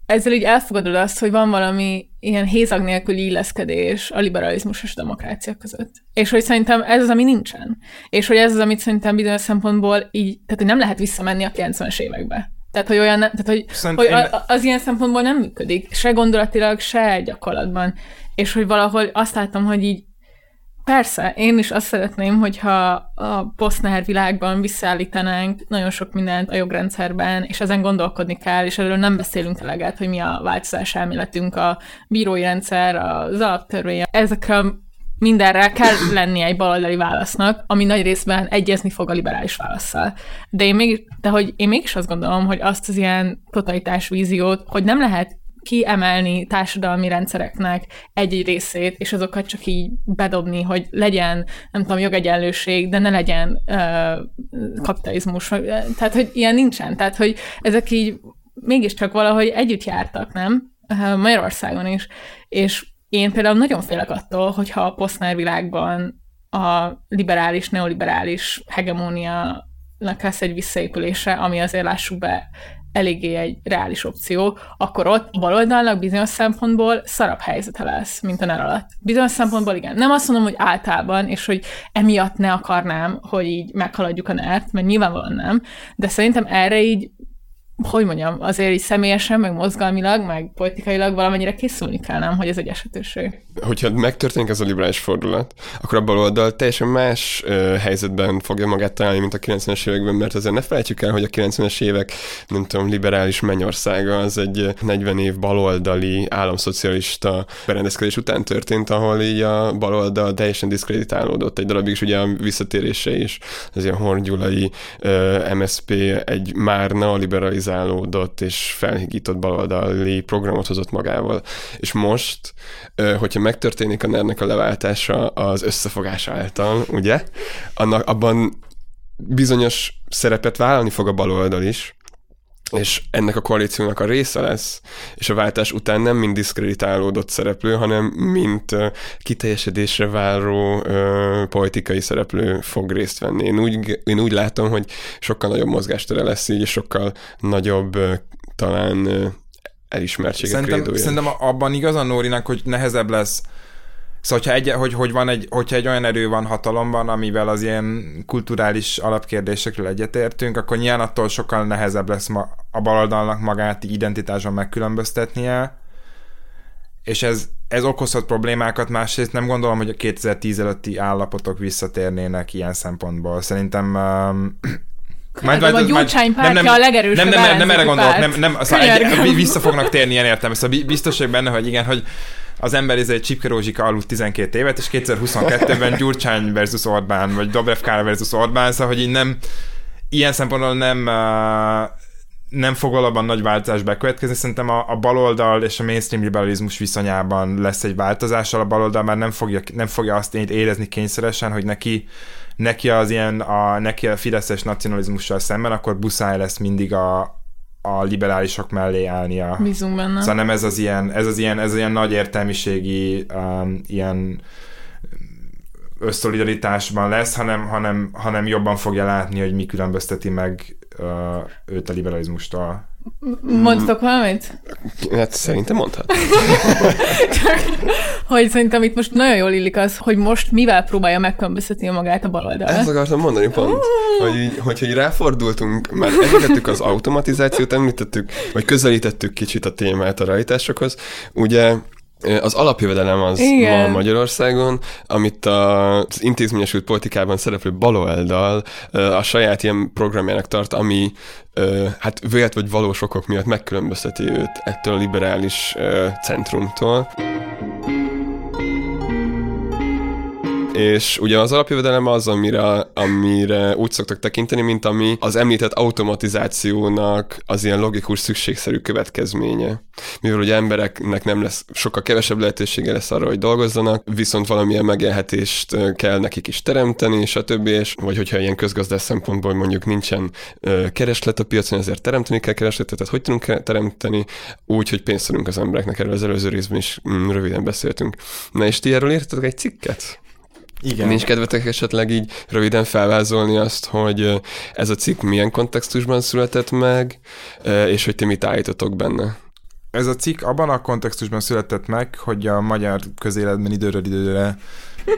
ezzel így elfogadod azt, hogy van valami ilyen hézag nélküli illeszkedés a liberalizmus és a demokrácia között. És hogy szerintem ez az, ami nincsen. És hogy ez az, amit szerintem bizonyos szempontból így, tehát hogy nem lehet visszamenni a 90-es évekbe. Tehát, hogy olyan, tehát, hogy, hogy a- az ilyen szempontból nem működik, se gondolatilag, se gyakorlatban. És hogy valahol azt látom, hogy így Persze, én is azt szeretném, hogyha a posztnár világban visszaállítanánk nagyon sok mindent a jogrendszerben, és ezen gondolkodni kell, és erről nem beszélünk eleget, hogy mi a változás elméletünk, a bírói rendszer, az alaptörvény. Ezekre mindenre kell lennie egy baloldali válasznak, ami nagy részben egyezni fog a liberális válaszsal. De, én még, de hogy én mégis azt gondolom, hogy azt az ilyen totalitás víziót, hogy nem lehet kiemelni társadalmi rendszereknek egy-egy részét, és azokat csak így bedobni, hogy legyen, nem tudom, jogegyenlőség, de ne legyen ö, kapitalizmus. Tehát, hogy ilyen nincsen. Tehát, hogy ezek így mégiscsak valahogy együtt jártak, nem? Magyarországon is. És én például nagyon félek attól, hogyha a posztnár világban a liberális, neoliberális hegemónia lesz egy visszaépülése, ami azért lássuk be eléggé egy reális opció, akkor ott baloldalnak bizonyos szempontból szarabb helyzete lesz, mint a NER alatt. Bizonyos szempontból igen. Nem azt mondom, hogy általában, és hogy emiatt ne akarnám, hogy így meghaladjuk a NER-t, mert nyilvánvalóan nem, de szerintem erre így hogy mondjam, azért így személyesen, meg mozgalmilag, meg politikailag valamennyire készülni kell, nem, hogy ez egy esetőség. hogyha megtörténik ez a liberális fordulat, akkor a baloldal teljesen más ö, helyzetben fogja magát találni, mint a 90-es években, mert azért ne felejtsük el, hogy a 90-es évek, nem tudom, liberális mennyországa az egy ö, 40 év baloldali államszocialista berendezkedés után történt, ahol így a baloldal teljesen diszkreditálódott egy darabig, és ugye a visszatérése is, az ilyen horgyulai MSP egy már neoliberalizálódott és felhigított baloldali programot hozott magával. És most, hogyha megtörténik a ner a leváltása az összefogás által, ugye, annak abban bizonyos szerepet vállalni fog a baloldal is, és ennek a koalíciónak a része lesz, és a váltás után nem mind diszkreditálódott szereplő, hanem mint kiteljesedésre váró ö, politikai szereplő fog részt venni. Én úgy, én úgy látom, hogy sokkal nagyobb mozgástere lesz így, és sokkal nagyobb ö, talán ö, elismertséget Szerintem, krédója. szerintem abban igazán Nórinak, hogy nehezebb lesz Szóval, hogyha egy, hogy, hogy van egy, hogyha egy olyan erő van hatalomban, amivel az ilyen kulturális alapkérdésekről egyetértünk, akkor nyilván attól sokkal nehezebb lesz ma, a baloldalnak magát így identitáson megkülönböztetnie, és ez, ez okozhat problémákat, másrészt nem gondolom, hogy a 2010 előtti állapotok visszatérnének ilyen szempontból. Szerintem um, Majd, a Gyurcsány pártja a legerősebb nem, nem, nem, nem erre gondolok, nem, nem, szóval egy, vissza fognak térni ilyen értelme. Szóval bi- biztos vagyok benne, hogy igen, hogy az ember ez egy Csipke Rózsika aludt 12 évet, és 2022-ben <laughs> Gyurcsány versus Orbán, vagy Dobrev Kár versus Orbán, szóval, hogy így nem, ilyen szempontból nem, nem fog valóban nagy változás bekövetkezni. Szerintem a, a baloldal és a mainstream liberalizmus viszonyában lesz egy változással. A baloldal már nem fogja, nem fogja azt érezni kényszeresen, hogy neki neki az ilyen, a, neki a fideszes nacionalizmussal szemben, akkor buszáj lesz mindig a, a liberálisok mellé állnia. Bízunk benne. Szóval nem ez az ilyen, ez az ilyen, ez az ilyen nagy értelmiségi um, ilyen összolidaritásban lesz, hanem, hanem, hanem jobban fogja látni, hogy mi különbözteti meg uh, őt a liberalizmustól. Mondtok valamit? Hát szerintem mondhat. <laughs> hogy szerintem itt most nagyon jól illik az, hogy most mivel próbálja megkülönböztetni magát a baloldal. Ezt akartam mondani pont, hogy, így, hogy, hogy ráfordultunk, már említettük az automatizációt, említettük, vagy közelítettük kicsit a témát a realitásokhoz. Ugye az alapjövedelem az Igen. ma Magyarországon, amit az intézményesült politikában szereplő baloldal a saját ilyen programjának tart, ami hát vélt vagy valós okok miatt megkülönbözteti őt ettől a liberális centrumtól. És ugye az alapjövedelem az, amire, amire úgy szoktak tekinteni, mint ami az említett automatizációnak az ilyen logikus szükségszerű következménye. Mivel ugye embereknek nem lesz, sokkal kevesebb lehetősége lesz arra, hogy dolgozzanak, viszont valamilyen megélhetést kell nekik is teremteni, stb. És, vagy hogyha ilyen közgazdás szempontból mondjuk nincsen kereslet a piacon, ezért teremteni kell keresletet, tehát hogy tudunk teremteni úgy, hogy pénzt az embereknek, erről az előző részben is mm, röviden beszéltünk. Na és ti erről írtatok egy cikket? Igen. Nincs kedvetek esetleg így röviden felvázolni azt, hogy ez a cikk milyen kontextusban született meg, és hogy ti mit állítotok benne? Ez a cikk abban a kontextusban született meg, hogy a magyar közéletben időről időre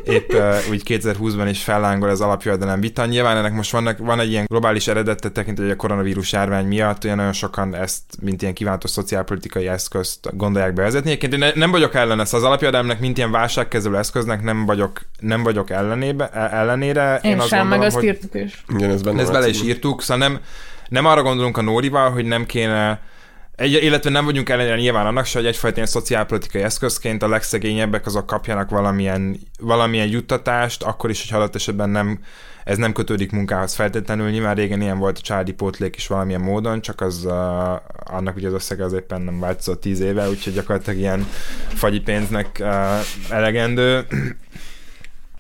épp uh, úgy 2020-ban is fellángol az alapjövedelem vita. Nyilván ennek most vannak, van egy ilyen globális eredetet tekintve, hogy a koronavírus járvány miatt olyan nagyon sokan ezt, mint ilyen kiváltó szociálpolitikai eszközt gondolják bevezetni. Egyébként én nem vagyok ellen ezt az alapjövedelemnek, mint ilyen válságkezelő eszköznek nem vagyok, nem vagyok ellenébe, ellenére. Én, én azt sem, gondolom, meg azt hogy, írtuk is. Igen, ez benne ezt bele is írtuk, szóval nem, nem arra gondolunk a Nórival, hogy nem kéne egy, illetve nem vagyunk ellenére nyilván annak se, hogy egyfajta ilyen szociálpolitikai eszközként a legszegényebbek azok kapjanak valamilyen, valamilyen juttatást, akkor is, hogy adott esetben nem, ez nem kötődik munkához feltétlenül. Nyilván régen ilyen volt a családi pótlék is valamilyen módon, csak az uh, annak ugye az összege az éppen nem változott tíz éve, úgyhogy gyakorlatilag ilyen fagyi pénznek uh, elegendő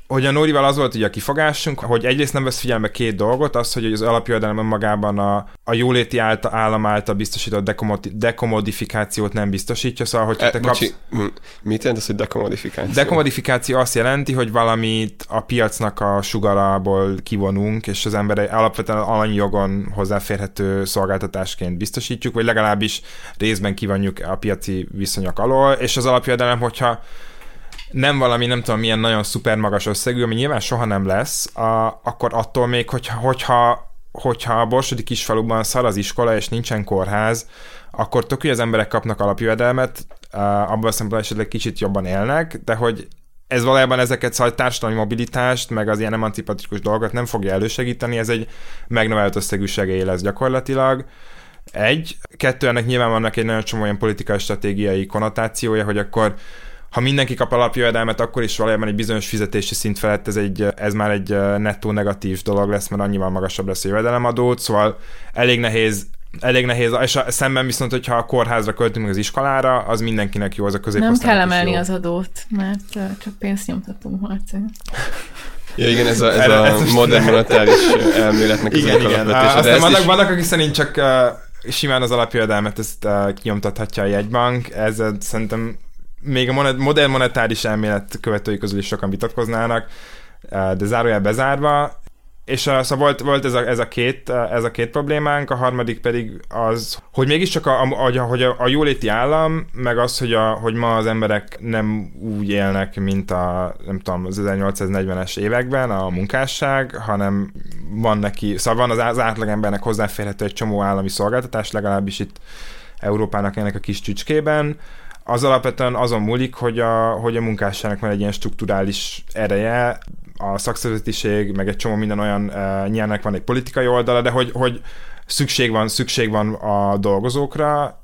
hogy a Nórival az volt ugye a kifogásunk, hogy egyrészt nem vesz figyelembe két dolgot, az, hogy az alapjövedelem önmagában a, a jóléti által, állam által biztosított dekomodifikációt nem biztosítja, szóval hogy e, te bocsi, kapsz... Mit jelent az, hogy dekomodifikáció? Dekomodifikáció azt jelenti, hogy valamit a piacnak a sugarából kivonunk, és az ember alapvetően alanyjogon hozzáférhető szolgáltatásként biztosítjuk, vagy legalábbis részben kivonjuk a piaci viszonyok alól, és az alapjövedelem, hogyha nem valami, nem tudom, milyen nagyon szuper magas összegű, ami nyilván soha nem lesz, a, akkor attól még, hogyha, hogyha, hogyha a borsodi kisfaluban szar az iskola, és nincsen kórház, akkor tök, hogy az emberek kapnak alapjövedelmet, abban a szempontból esetleg kicsit jobban élnek, de hogy ez valójában ezeket szóval társadalmi mobilitást, meg az ilyen emancipatikus dolgot nem fogja elősegíteni, ez egy megnövelt összegű segély lesz gyakorlatilag. Egy. Kettő, ennek nyilván vannak egy nagyon csomó olyan politikai stratégiai konnotációja, hogy akkor ha mindenki kap alapjövedelmet, akkor is valójában egy bizonyos fizetési szint felett ez, egy, ez már egy nettó negatív dolog lesz, mert annyival magasabb lesz a jövedelemadót, szóval elég nehéz elég nehéz, és a, szemben viszont, hogyha a kórházra költünk meg az iskolára, az mindenkinek jó, az a középosztálynak Nem kell emelni az adót, mert csak pénzt nyomtatunk, Marci. Ja, igen, ez a, ez a modern monetáris elméletnek az igen, igen. Aztán vannak, is... vannak, akik szerint csak uh, simán az alapjövedelmet ezt uh, kinyomtathatja a jegybank, ez uh, szerintem még a modern monetáris elmélet követői közül is sokan vitatkoznának, eh, de zárójel bezárva, és uh, szóval volt, volt ez, a, ez, a két, uh, ez a két problémánk, a harmadik pedig az, hogy mégiscsak a, a, hogy a, a jóléti állam, meg az, hogy, a, hogy ma az emberek nem úgy élnek, mint a, nem tudom, az 1840-es években a munkásság, hanem van neki, szóval van az, az átlagembernek hozzáférhető egy csomó állami szolgáltatás, legalábbis itt Európának ennek a kis csücskében, az alapvetően azon múlik, hogy a, hogy a munkásságnak van egy ilyen strukturális ereje, a szakszervezetiség, meg egy csomó minden olyan uh, nyelvnek van egy politikai oldala, de hogy, hogy szükség van, szükség van a dolgozókra,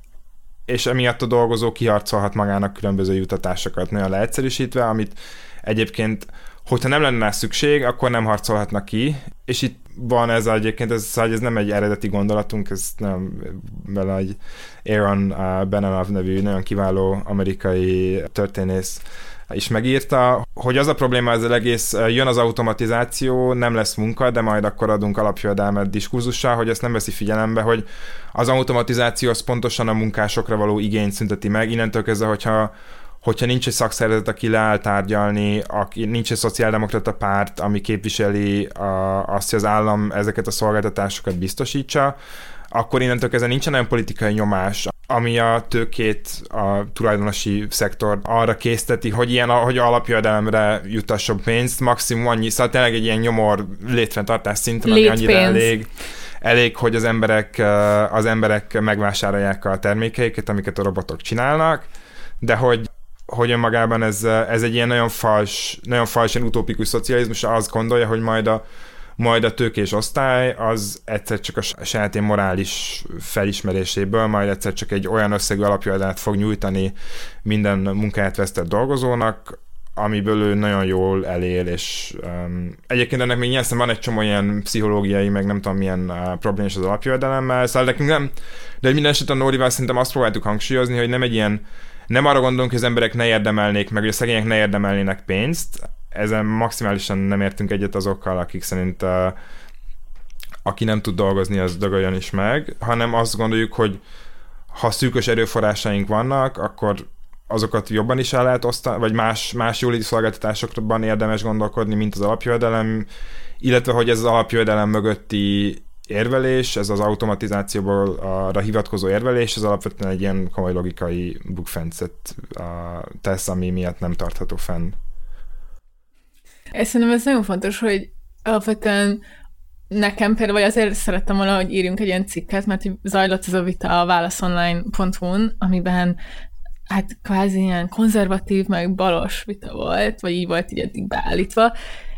és emiatt a dolgozó kiharcolhat magának különböző jutatásokat, nagyon leegyszerűsítve, amit egyébként, hogyha nem lenne szükség, akkor nem harcolhatnak ki, és itt van ez egyébként, ez, ez nem egy eredeti gondolatunk, ez nem bele egy Aaron uh, Benanav nevű nagyon kiváló amerikai történész is megírta, hogy az a probléma az egész, jön az automatizáció, nem lesz munka, de majd akkor adunk alapjövedelmet diskurzussal, hogy ezt nem veszi figyelembe, hogy az automatizáció az pontosan a munkásokra való igényt szünteti meg, innentől kezdve, hogyha hogyha nincs egy szakszervezet, aki leáll tárgyalni, aki, nincs egy szociáldemokrata párt, ami képviseli a, azt, hogy az állam ezeket a szolgáltatásokat biztosítsa, akkor innentől kezdve nincsen olyan politikai nyomás, ami a tőkét, a tulajdonosi szektor arra készteti, hogy ilyen, hogy alapjövedelemre jutasson pénzt, maximum annyi, szóval tényleg egy ilyen nyomor létfenntartás szinten, ami annyira elég, elég, hogy az emberek, az emberek megvásárolják a termékeiket, amiket a robotok csinálnak, de hogy hogy önmagában ez, ez egy ilyen nagyon fals, nagyon fals, ilyen utópikus szocializmus, azt gondolja, hogy majd a, majd a tőkés osztály az egyszer csak a saját morális felismeréséből, majd egyszer csak egy olyan összegű alapjövedelmet fog nyújtani minden munkáját vesztett dolgozónak, amiből ő nagyon jól elél, és um, egyébként ennek még nyilván van egy csomó ilyen pszichológiai, meg nem tudom milyen uh, probléma is az alapjövedelemmel, szóval nekünk nem, de minden esetben Nórival szerintem azt próbáltuk hangsúlyozni, hogy nem egy ilyen, nem arra gondolunk, hogy az emberek ne érdemelnék, meg hogy a szegények ne érdemelnének pénzt, ezen maximálisan nem értünk egyet azokkal, akik szerint uh, aki nem tud dolgozni, az dögöljön is meg, hanem azt gondoljuk, hogy ha szűkös erőforrásaink vannak, akkor azokat jobban is el lehet osztani, vagy más, más jóléti szolgáltatásokban érdemes gondolkodni, mint az alapjövedelem, illetve hogy ez az alapjövedelem mögötti érvelés, ez az automatizációból arra hivatkozó érvelés, ez alapvetően egy ilyen komoly logikai bukfencet tesz, ami miatt nem tartható fenn. És szerintem ez nagyon fontos, hogy alapvetően nekem például, vagy azért szerettem volna, hogy írjunk egy ilyen cikket, mert zajlott ez a vita a válaszonline.hu-n, amiben hát kvázi ilyen konzervatív, meg balos vita volt, vagy így volt így eddig beállítva,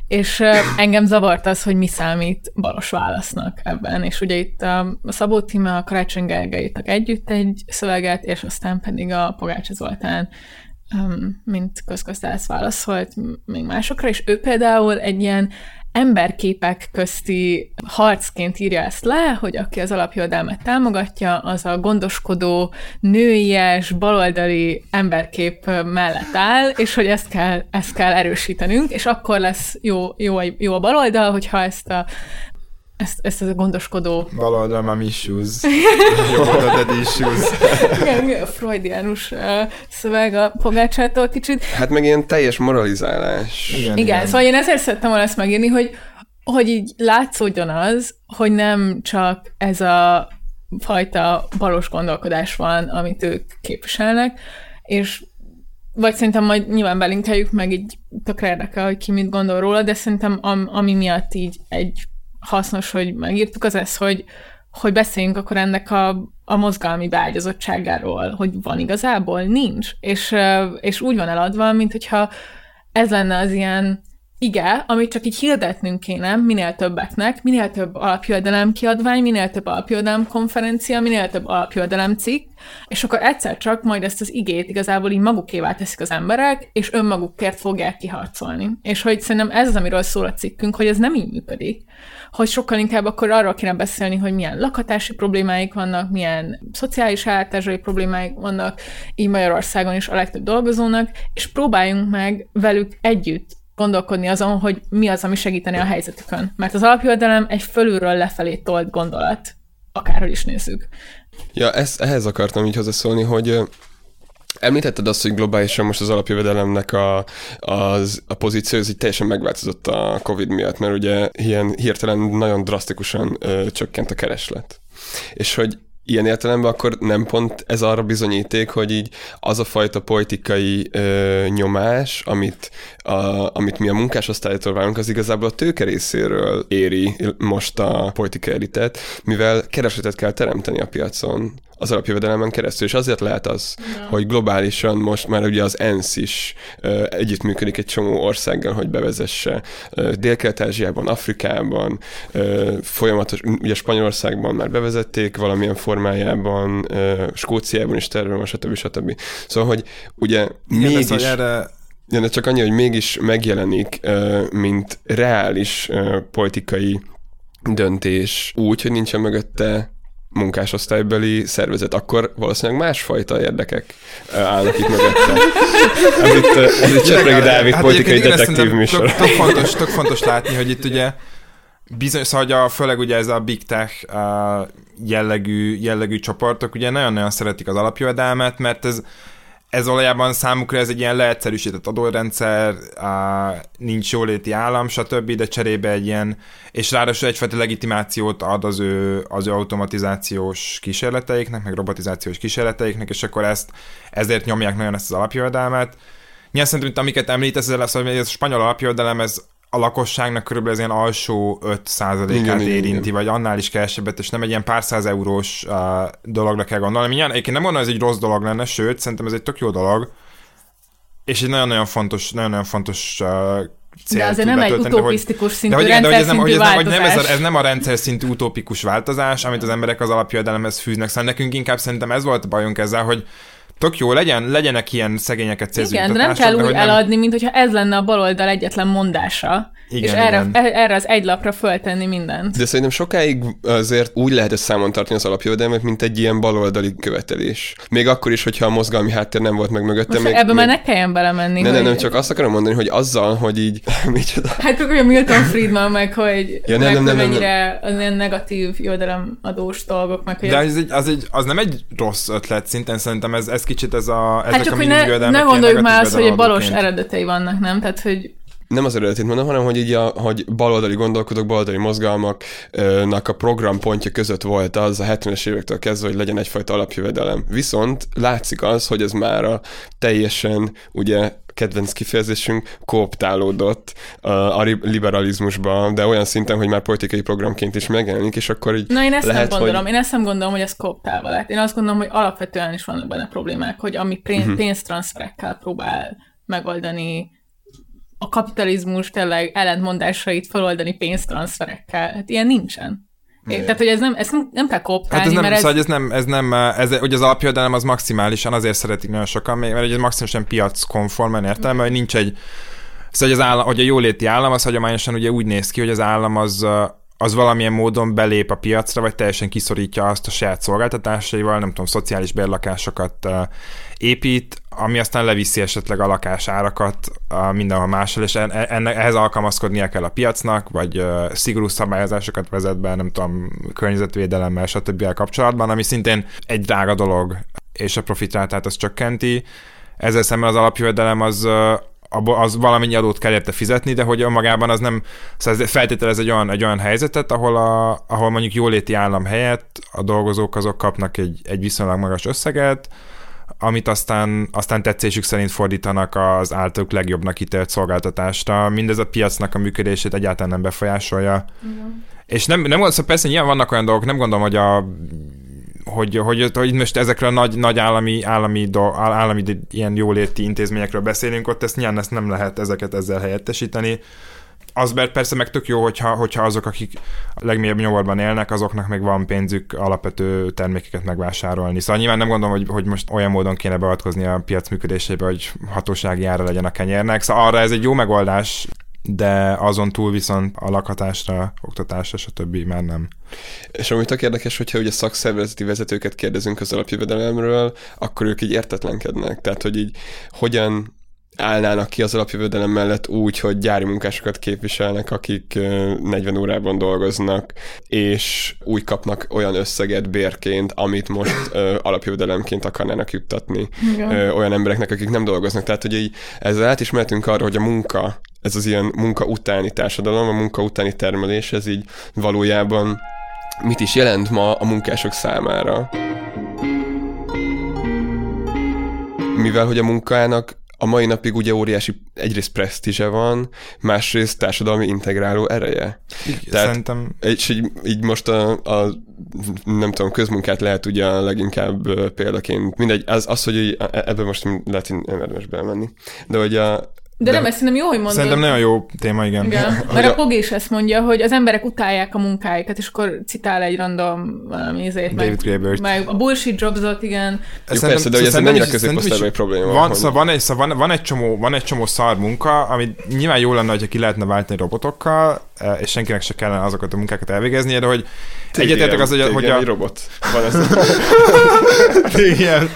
és engem zavart az, hogy mi számít balos válasznak ebben, és ugye itt a Szabó Tíme, a Karácsony Gergely együtt egy szöveget, és aztán pedig a Pogácsa Zoltán mint közgazdász válaszolt még másokra, és ő például egy ilyen emberképek közti harcként írja ezt le, hogy aki az alapjövedelmet támogatja, az a gondoskodó, nőies, baloldali emberkép mellett áll, és hogy ezt kell, ezt kell erősítenünk, és akkor lesz jó, jó, jó a baloldal, hogyha ezt a ezt, ezt a gondoskodó... Baloldal mam issues. Jó dead issues. Igen, freudiánus uh, szöveg a pogácsától kicsit. Hát meg ilyen teljes moralizálás. Igen, igen, igen. szóval én ezért szerettem volna ezt megírni, hogy, hogy így látszódjon az, hogy nem csak ez a fajta balos gondolkodás van, amit ők képviselnek, és vagy szerintem majd nyilván belinkeljük, meg így tökre érdekel, hogy ki mit gondol róla, de szerintem am, ami miatt így egy hasznos, hogy megírtuk, az ez, hogy, hogy beszéljünk akkor ennek a, a mozgalmi beágyazottságáról, hogy van igazából, nincs. És, és úgy van eladva, mint hogyha ez lenne az ilyen igen, amit csak így hirdetnünk kéne minél többeknek, minél több alapjövedelem kiadvány, minél több alapjövedelem konferencia, minél több alapjövedelem cikk, és akkor egyszer csak majd ezt az igét igazából így magukévá teszik az emberek, és önmagukért fogják kiharcolni. És hogy szerintem ez az, amiről szól a cikkünk, hogy ez nem így működik, hogy sokkal inkább akkor arról kéne beszélni, hogy milyen lakhatási problémáik vannak, milyen szociális ellátásai problémáik vannak, így Magyarországon is a legtöbb dolgozónak, és próbáljunk meg velük együtt gondolkodni azon, hogy mi az, ami segíteni a helyzetükön. Mert az alapjövedelem egy fölülről lefelé tolt gondolat, akárhogy is nézzük. Ja, ezt, ehhez akartam így hozzászólni, hogy Említetted azt, hogy globálisan most az alapjövedelemnek a, az, a pozíció ez így teljesen megváltozott a Covid miatt, mert ugye ilyen hirtelen nagyon drasztikusan ö, csökkent a kereslet. És hogy ilyen értelemben akkor nem pont ez arra bizonyíték, hogy így az a fajta politikai ö, nyomás, amit, a, amit mi a munkásosztálytól várunk, az igazából a tőke részéről éri most a politikai elitet, mivel keresletet kell teremteni a piacon az alapjövedelemen keresztül, és azért lehet az, ja. hogy globálisan most már ugye az ENSZ is uh, együttműködik egy csomó országgal, hogy bevezesse Dél-Kelet-Ázsiában, Afrikában, uh, folyamatos, ugye Spanyolországban már bevezették valamilyen formájában, Skóciában is terve, stb. stb. Szóval, hogy ugye Igen, mégis... Ez, erre Ja, de csak annyi, hogy mégis megjelenik, mint reális politikai döntés úgy, hogy nincsen mögötte munkásosztálybeli szervezet, akkor valószínűleg másfajta érdekek állnak itt mögötte. Ez itt, ez itt Csepregi Dávid hát politikai detektív műsor. Tök, tök, fontos, tök fontos látni, hogy itt ugye bizonyos, hogy a, főleg ugye ez a big tech jellegű, jellegű csoportok ugye nagyon-nagyon szeretik az alapjövedelmet, mert ez ez valójában számukra ez egy ilyen leegyszerűsített adórendszer, nincs jóléti állam, stb., de cserébe egy ilyen, és ráadásul egyfajta legitimációt ad az ő, az ő automatizációs kísérleteiknek, meg robotizációs kísérleteiknek, és akkor ezt, ezért nyomják nagyon ezt az alapjövedelmet. Nyilván szerintem, amiket említesz, ez lesz, hogy ez a spanyol alapjövedelem, ez a lakosságnak körülbelül az ilyen alsó 5%-át érinti, igen. vagy annál is kevesebbet, és nem egy ilyen pár száz eurós uh, dologra kell gondolni. Mindjárt, egyébként nem gondolom, hogy ez egy rossz dolog lenne, sőt, szerintem ez egy tök jó dolog, és egy nagyon-nagyon fontos, nagyon-nagyon fontos uh, cél De azért nem egy utopisztikus szintű de, hogy, rendszer de, hogy ez nem, hogy ez nem, hogy nem ez, a, ez nem a rendszer szintű utópikus változás, amit az emberek az alapjövedelemhez fűznek. Szóval nekünk inkább szerintem ez volt a bajunk ezzel, hogy tök jó, legyen, legyenek ilyen szegényeket célzó Igen, de nem kell úgy nem- eladni, mint hogyha ez lenne a baloldal egyetlen mondása. Igen, és erre, igen. e- erre az egy lapra föltenni mindent. De szerintem sokáig azért úgy lehet ezt számon tartani az alapjövedelmet, mint egy ilyen baloldali követelés. Még akkor is, hogyha a mozgalmi háttér nem volt meg mögötte. Most még, ebbe még... már ne kelljen belemenni. Ne, ne, hogy... nem, csak azt akarom mondani, hogy azzal, hogy így... <laughs> Micsoda? Hát meg olyan Milton Friedman, meg hogy Ja, nem, meg nem, nem, nem, mennyire az ilyen negatív jövedelemadós dolgok, meg hogy De az, egy, az, egy, az nem egy rossz ötlet, szinten szerintem ez, ez kicsit ez a... ezek Hát csak, a hogy ne, ne gondoljuk már azt, hogy egy balos eredetei vannak, nem? Tehát, hogy Nem az eredetét mondom, hanem hogy így a, hogy baloldali gondolkodók, baloldali mozgalmaknak a programpontja között volt az a 70-es évektől kezdve, hogy legyen egyfajta alapjövedelem. Viszont látszik az, hogy ez már a teljesen ugye kedvenc kifejezésünk kooptálódott a, liberalizmusba, de olyan szinten, hogy már politikai programként is megjelenik, és akkor így Na, én ezt lehet, nem gondolom. hogy Én ezt nem gondolom, hogy ez koptálva lett. Én azt gondolom, hogy alapvetően is vannak benne problémák, hogy ami Mhm. pénztranszferekkel próbál megoldani a kapitalizmus tényleg ellentmondásait feloldani pénztranszferekkel. Hát ilyen nincsen. É, tehát, hogy ez nem, ezt nem, nem kell koptálni, Hát ez nem, mert ez, szóval, ez nem, ez nem, ez, ugye az alapjövedelem az maximálisan azért szeretik nagyon sokan, mert ez maximálisan piackonform olyan értelme, hogy nincs egy, szóval hogy, az állam, hogy a jóléti állam az hagyományosan ugye úgy néz ki, hogy az állam az, az valamilyen módon belép a piacra, vagy teljesen kiszorítja azt a saját szolgáltatásaival, nem tudom, szociális bérlakásokat ö, épít, ami aztán leviszi esetleg a lakásárakat ö, mindenhol máshol, és en- ennek, ehhez alkalmazkodnia kell a piacnak, vagy ö, szigorú szabályozásokat vezet be, nem tudom, környezetvédelemmel, stb. kapcsolatban, ami szintén egy drága dolog, és a profitrátát az csökkenti. Ezzel szemben az alapjövedelem az abba- az valamennyi adót kell érte fizetni, de hogy magában az nem, szóval ez feltételez egy olyan, egy olyan helyzetet, ahol, a, ahol mondjuk jóléti állam helyett a dolgozók azok kapnak egy, egy viszonylag magas összeget, amit aztán, aztán tetszésük szerint fordítanak az általuk legjobbnak ítélt szolgáltatásra. Mindez a piacnak a működését egyáltalán nem befolyásolja. És nem, nem szóval persze nyilván vannak olyan dolgok, nem gondolom, hogy a hogy, hogy, hogy most ezekről a nagy, nagy állami, állami, do, állami ilyen jóléti intézményekről beszélünk, ott ezt nyilván ezt nem lehet ezeket ezzel helyettesíteni. Az persze meg tök jó, hogyha, hogyha azok, akik a legmélyebb nyomorban élnek, azoknak meg van pénzük alapvető termékeket megvásárolni. Szóval nyilván nem gondolom, hogy, hogy most olyan módon kéne beavatkozni a piac működésébe, hogy hatósági ára legyen a kenyérnek. Szóval arra ez egy jó megoldás, de azon túl viszont a lakhatásra, oktatásra, stb. már nem. És ami tök érdekes, hogyha ugye szakszervezeti vezetőket kérdezünk az alapjövedelemről, akkor ők így értetlenkednek. Tehát, hogy így hogyan állnának ki az alapjövedelem mellett úgy, hogy gyári munkásokat képviselnek, akik ö, 40 órában dolgoznak, és úgy kapnak olyan összeget bérként, amit most ö, alapjövedelemként akarnának juttatni ö, olyan embereknek, akik nem dolgoznak. Tehát, hogy így ezzel át is mehetünk arra, hogy a munka, ez az ilyen munka utáni társadalom, a munka utáni termelés, ez így valójában mit is jelent ma a munkások számára. Mivel, hogy a munkának a mai napig ugye óriási egyrészt presztízse van, másrészt társadalmi integráló ereje. Tehát- Szerintem És így, így most a, a, nem tudom, közmunkát lehet ugye a leginkább példaként, mindegy, az, az hogy így, e- ebbe most lehet, hogy nem érdemes belemenni, de hogy a, De, de nem, ezt szerintem jó, hogy mondod. Szerintem nagyon jó téma, igen. Igen, <laughs> mert a- a Pogi is ezt mondja, hogy az emberek utálják a munkáikat, és akkor citál egy random valami ízét, David meg, Graeber-t. meg a bullshit jobsot, igen. Jó, persze, de hogy ez mennyire is- középosztályban egy probléma, Van, hogy- szóval van, egy, szóval van, van, egy csomó, van egy csomó szar munka, amit nyilván jó lenne, hogyha ki lehetne váltani robotokkal, és senkinek se kellene azokat a munkákat elvégeznie, de hogy egyetértek az, hogy, a- hogy a... egy robot. Van ez, <laughs> Igen.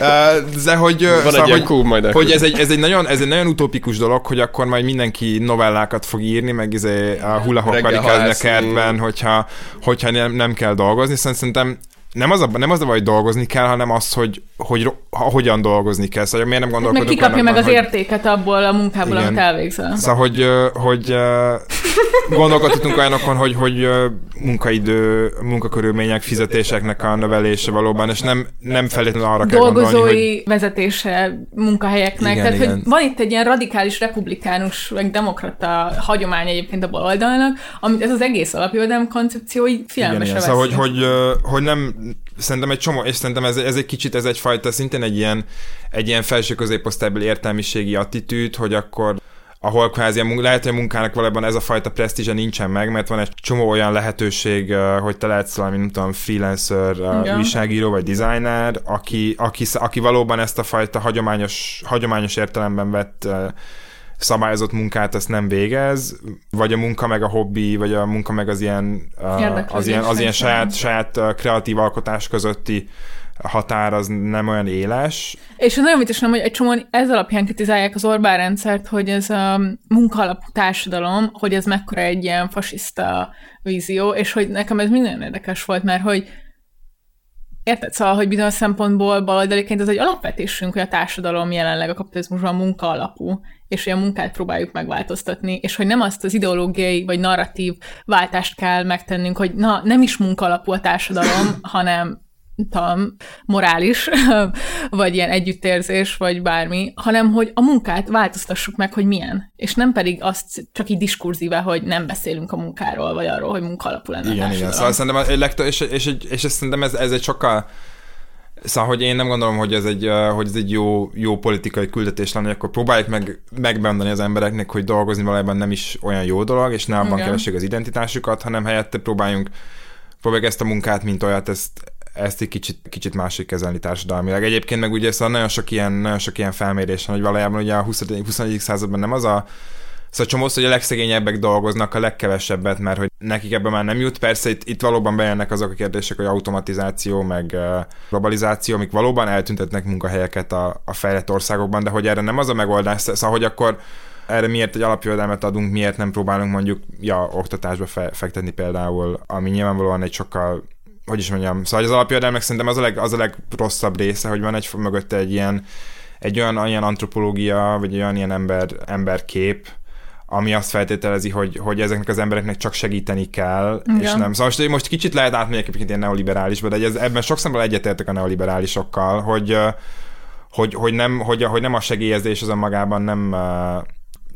Eh, De hogy, van egy szóval, ilyen hogy, kúp majd hogy ez egy, ez, egy nagyon, ez egy nagyon utópikus dolog, hogy akkor majd mindenki novellákat fog írni, meg izé a Reggel karikázni a kertben, hogyha, hogyha nem, nem kell dolgozni. Szóval Szerintem nem az, a, nem az a baj, hogy dolgozni kell, hanem az, hogy, hogy ha- hogyan dolgozni kell. Szóval miért nem Meg gondolkodunk kikapja olyanokban, meg az hogy- értéket abból a munkából, Igen. amit elvégzel. Szóval, hogy, hogy <laughs> gondolkodhatunk olyanokon, hogy, hogy munkaidő, munkakörülmények, fizetéseknek a növelése valóban, és nem, nem feltétlenül arra kell gondolni, dolgozói hogy vezetése munkahelyeknek. Igen, Tehát, igen. hogy van itt egy ilyen radikális republikánus, meg demokrata hagyomány egyébként a baloldalnak, amit ez az egész alapjövedelem koncepció így igen, filmbe igen. se Szóval, hogy, hogy, hogy nem, szerintem egy csomó, és szerintem ez, ez egy kicsit, ez egyfajta, szintén egy ilyen, egy ilyen felső középosztálybeli értelmiségi attitűd, hogy akkor ahol kvázi a lehet, hogy a munkának valójában ez a fajta presztízse nincsen meg, mert van egy csomó olyan lehetőség, hogy te lehetsz valami, nem tudom, freelancer, Igen. újságíró vagy designer, aki, aki, aki valóban ezt a fajta hagyományos, hagyományos értelemben vett szabályozott munkát ezt nem végez, vagy a munka meg a hobbi, vagy a munka meg az ilyen, az ilyen, az ilyen saját, saját kreatív alkotás közötti határ az nem olyan éles. És ez nagyon vicces, nem, hogy egy csomóan ez alapján kritizálják az Orbán rendszert, hogy ez a munkaalapú társadalom, hogy ez mekkora egy ilyen fasiszta vízió, és hogy nekem ez minden érdekes volt, mert hogy Érted? Szóval, hogy bizonyos szempontból baloldaliként ez egy alapvetésünk, hogy a társadalom jelenleg a kapitalizmusban munka alapú, és hogy a munkát próbáljuk megváltoztatni, és hogy nem azt az ideológiai vagy narratív váltást kell megtennünk, hogy na, nem is munka alapú a társadalom, <clears throat> hanem tudom, morális, <laughs> vagy ilyen együttérzés, vagy bármi, hanem hogy a munkát változtassuk meg, hogy milyen. És nem pedig azt csak így diskurzíve, hogy nem beszélünk a munkáról, vagy arról, hogy munka alapú lenne a Igen, igen. Szóval szerintem egy legtöbb, és, és, és, és, szerintem ez, ez egy sokkal Szóval, hogy én nem gondolom, hogy ez egy, hogy ez egy jó, jó politikai küldetés lenne, hogy akkor próbáljuk meg megmondani az embereknek, hogy dolgozni valójában nem is olyan jó dolog, és ne abban Igen. keressék az identitásukat, hanem helyette próbáljunk, próbáljuk ezt a munkát, mint olyat, ezt, ezt egy kicsit, kicsit másik kezelni társadalmilag. Egyébként meg ugye szóval nagyon sok ilyen, nagyon sok ilyen felmérés van, hogy valójában ugye a 20. 21. században nem az a Szóval csomósz, hogy a legszegényebbek dolgoznak a legkevesebbet, mert hogy nekik ebben már nem jut. Persze itt, itt valóban bejönnek azok a kérdések, hogy automatizáció, meg globalizáció, amik valóban eltüntetnek munkahelyeket a, a fejlett országokban, de hogy erre nem az a megoldás, szóval hogy akkor erre miért egy alapjövedelmet adunk, miért nem próbálunk mondjuk ja, oktatásba fe, fektetni például, ami nyilvánvalóan egy sokkal hogy is mondjam, szóval az alapjövedelmek szerintem az a, leg, az a legrosszabb része, hogy van egy mögötte egy ilyen, egy olyan, olyan antropológia, vagy olyan ilyen ember, emberkép, ami azt feltételezi, hogy, hogy ezeknek az embereknek csak segíteni kell, Igen. és nem. Szóval most, most kicsit lehet átmegyek egyébként ilyen neoliberálisba, de ez, ebben sok szemben egyetértek a neoliberálisokkal, hogy, hogy, hogy, nem, hogy, hogy nem a segélyezés az önmagában nem,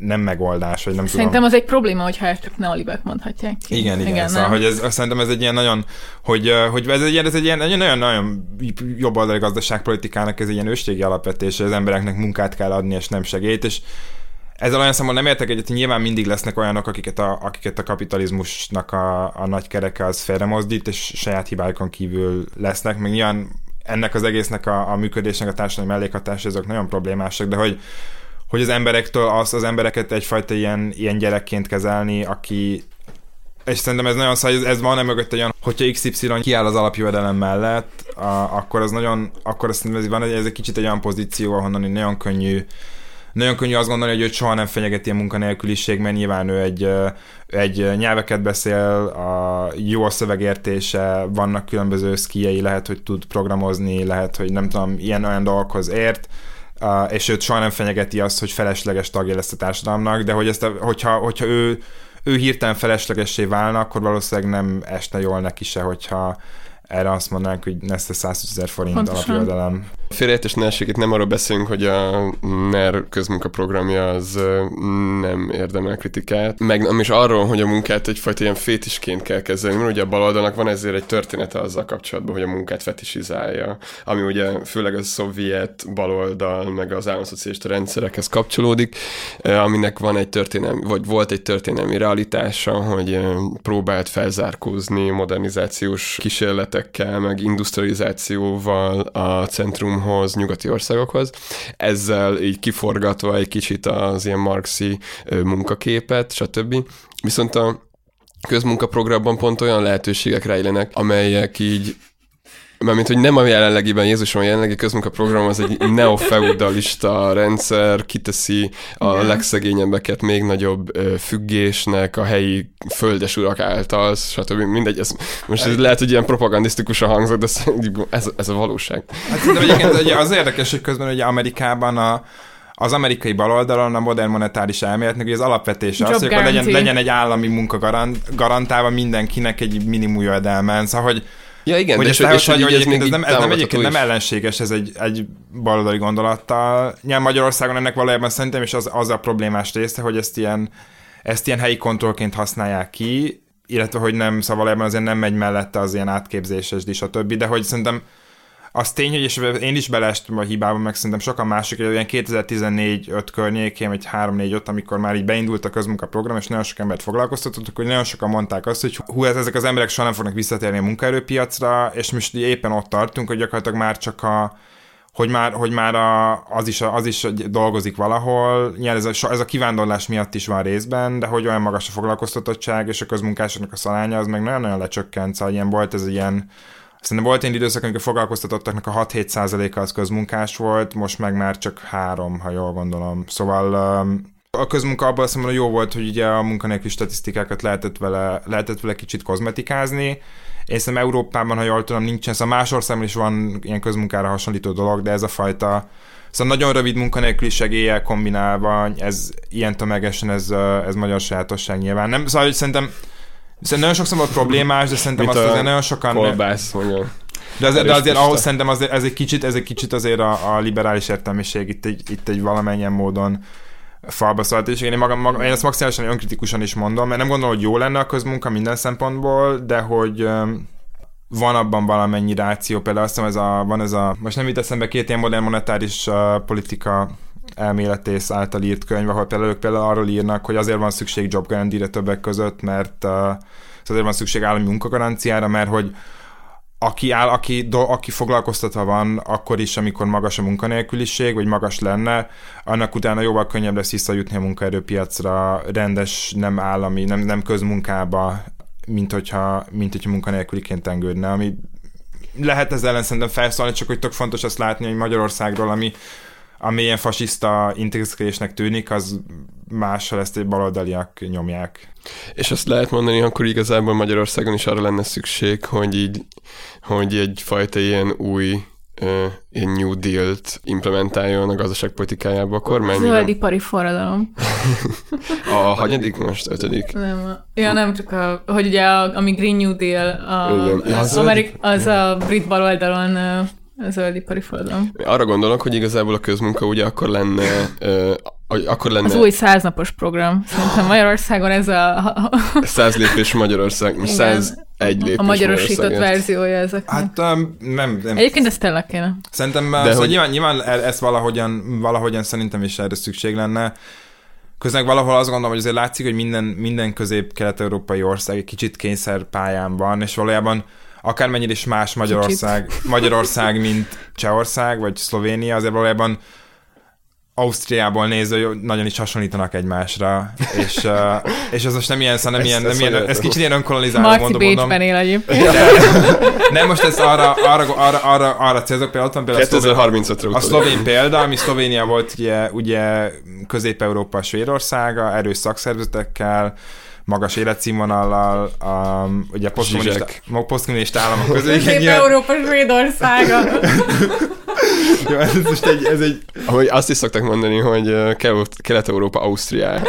nem megoldás, vagy nem Szerintem tudom. az egy probléma, hogyha ezt csak neolibek mondhatják ki. Igen, igen, igen szóval, nem? hogy ez, szerintem ez egy ilyen nagyon, hogy, hogy ez egy ilyen, ez egy ilyen egy nagyon, nagyon jobboldali gazdaságpolitikának ez egy ilyen őstégi alapvetés, hogy az embereknek munkát kell adni, és nem segélyt, és ezzel olyan szemben nem értek egyet, hogy nyilván mindig lesznek olyanok, akiket a, akiket a kapitalizmusnak a, a nagy kereke az félremozdít, és saját hibáikon kívül lesznek, még nyilván ennek az egésznek a, a működésnek a társadalmi mellékhatásai azok nagyon problémásak, de hogy, hogy az emberektől az, az embereket egyfajta ilyen, ilyen gyerekként kezelni, aki és szerintem ez nagyon szóval ez, van-e mögött egy olyan, hogyha XY kiáll az alapjövedelem mellett, a, akkor az nagyon, akkor azt szerintem ez van, ez egy kicsit egy olyan pozíció, ahonnan nagyon könnyű nagyon könnyű azt gondolni, hogy őt soha nem fenyegeti a munkanélküliség, mert nyilván ő egy, egy nyelveket beszél, a jó a szövegértése, vannak különböző szkijei, lehet, hogy tud programozni, lehet, hogy nem tudom, ilyen-olyan dolgokhoz ért, uh, és őt soha nem fenyegeti azt, hogy felesleges tagja lesz a társadalomnak, de hogy ezt a, hogyha, hogyha ő, ő hirtelen feleslegessé válna, akkor valószínűleg nem esne jól neki se, hogyha erre azt mondanánk, hogy lesz 120 ezer forint Pontosan. alapjövedelem. Félreértés ne essék, itt nem arról beszélünk, hogy a NER közmunkaprogramja az nem érdemel kritikát, meg nem is arról, hogy a munkát egyfajta ilyen fétisként kell kezelni, mert ugye a baloldalnak van ezért egy története azzal kapcsolatban, hogy a munkát fetisizálja, ami ugye főleg a szovjet baloldal, meg az államszocialista rendszerekhez kapcsolódik, aminek van egy történelmi, vagy volt egy történelmi realitása, hogy próbált felzárkózni modernizációs kísérletekkel, meg industrializációval a centrumhoz, nyugati országokhoz. Ezzel így kiforgatva egy kicsit az ilyen marxi munkaképet, stb. Viszont a közmunkaprogramban pont olyan lehetőségek rejlenek, amelyek így Mármint, hogy nem a jelenlegiben, Jézusom, a jelenlegi közmunkaprogram az egy neofeudalista rendszer, kiteszi a Igen. legszegényebbeket még nagyobb függésnek a helyi földesurak által, stb. Mindegy, ez, most ez lehet, hogy ilyen propagandisztikusan hangzott, de ez, ez a valóság. Hát egyébként ugye az érdekes, hogy közben ugye Amerikában a, az amerikai baloldalon a modern monetáris elméletnek ugye az alapvetése az, Job hogy akkor legyen, legyen egy állami munka garant, garantálva mindenkinek egy minimum jövedelmen. Szóval, hogy, Ja, igen, hogy, de ezt és, és, hogy, hogy ez még ez nem, ez nem egyébként nem ellenséges, ez egy, egy baloldali gondolattal. Nyilván Magyarországon ennek valójában szerintem is az, az a problémás része, hogy ezt ilyen, ezt ilyen helyi kontrollként használják ki, illetve hogy nem, szóval valójában azért nem megy mellette az ilyen átképzéses, és a többi, de hogy szerintem az tény, hogy és én is beleestem a hibába, meg szerintem sokan mások, hogy olyan 2014-5 környékén, vagy 3-4-5, amikor már így beindult a közmunkaprogram, és nagyon sok embert foglalkoztatottak, hogy nagyon sokan mondták azt, hogy hú, hát ezek az emberek soha nem fognak visszatérni a munkaerőpiacra, és most éppen ott tartunk, hogy gyakorlatilag már csak a hogy már, hogy már a, az, is, az is dolgozik valahol, nyilván ez a, ez a kivándorlás miatt is van részben, de hogy olyan magas a foglalkoztatottság, és a közmunkásoknak a szalánya, az meg nagyon-nagyon lecsökkent, szóval ilyen volt ez ilyen Szerintem volt egy időszak, amikor foglalkoztatottaknak a 6-7 százaléka az közmunkás volt, most meg már csak három, ha jól gondolom. Szóval a közmunka abban azt hogy jó volt, hogy ugye a munkanélküli statisztikákat lehetett vele, lehetett vele kicsit kozmetikázni, én szerintem Európában, ha jól tudom, nincsen, szóval más országban is van ilyen közmunkára hasonlító dolog, de ez a fajta Szóval nagyon rövid munkanélküli segéllyel kombinálva, ez ilyen tömegesen, ez, ez magyar sajátosság nyilván. Nem, szóval hogy szerintem, szerintem nagyon sokszor volt problémás, de szerintem Mint azt azért nagyon sokan... Kolbász, mondja. De, az, de azért ahhoz szerintem az, ez egy kicsit, ez egy kicsit azért a, a liberális értelmiség itt egy, itt egy valamennyien módon falba szállt, és én, magam, magam, én ezt maximálisan önkritikusan is mondom, mert nem gondolom, hogy jó lenne a közmunka minden szempontból, de hogy van abban valamennyi ráció, például azt hiszem ez a, van ez a, most nem jut eszembe két ilyen modern monetáris uh, politika elméletész által írt könyv, ahol például például arról írnak, hogy azért van szükség job guarantee többek között, mert uh, azért van szükség állami munkagaranciára, mert hogy aki, áll, aki, do, aki foglalkoztatva van, akkor is, amikor magas a munkanélküliség, vagy magas lenne, annak utána jóval könnyebb lesz visszajutni a munkaerőpiacra rendes, nem állami, nem, nem közmunkába, mint hogyha, mint hogyha munkanélküliként engődne, ami lehet ezzel ellen szerintem felszólni, csak hogy tök fontos azt látni, hogy Magyarországról, ami, ami ilyen fasiszta intézkedésnek tűnik, az máshol ezt egy baloldaliak nyomják. És azt lehet mondani, akkor igazából Magyarországon is arra lenne szükség, hogy így, hogy egyfajta ilyen új uh, ilyen New Deal-t implementáljon a gazdaságpolitikájába a kormány. Zöldipari forradalom. A hanyadik most? Ötödik? Nem, a, ja, nem csak a, hogy ugye a, ami Green New Deal, a, Igen. Ja, az, zöld- Amerik, az a brit baloldalon zöldipari forradalom. Arra gondolok, hogy igazából a közmunka ugye akkor lenne, akkor lenne Az új száznapos program. Szerintem Magyarországon ez a, száz lépés Magyarország, Igen. száz egy lépés a magyarosított verziója ezeknek. Hát um, nem, nem. Egyébként ez tényleg kéne. Szerintem De szóval hogy- nyilván, nyilván ezt valahogyan, valahogyan szerintem is erre szükség lenne. Közben valahol azt gondolom, hogy azért látszik, hogy minden, minden közép-kelet-európai ország egy kicsit kényszerpályán van, és valójában akármennyire is más Magyarország, Magyarország, mint Csehország, vagy Szlovénia, azért valójában Ausztriából nézve hogy nagyon is hasonlítanak egymásra, és, uh, és ez most nem ilyen, szóval nem Ezt- ilyen, nem ilyen, ez kicsit ilyen önkolonizáló Marci mondom, mondom. Bécsben él egyébként. Nem, most ez arra, arra, arra, arra, arra célzok, például ott van például a szlovén- 2035-re a utalunk. szlovén példa, ami Szlovénia volt ugye, ugye Közép-Európa Svédországa, erős szakszervezetekkel, magas életszínvonallal, um, ugye posztkommunista, posztkommunista államok közül. Közép-Európa Svédországa. <laughs> Jó, ez most egy, ez egy Ahogy azt is szoktak mondani, hogy Kelet- Kelet-Európa Ausztriá. <laughs>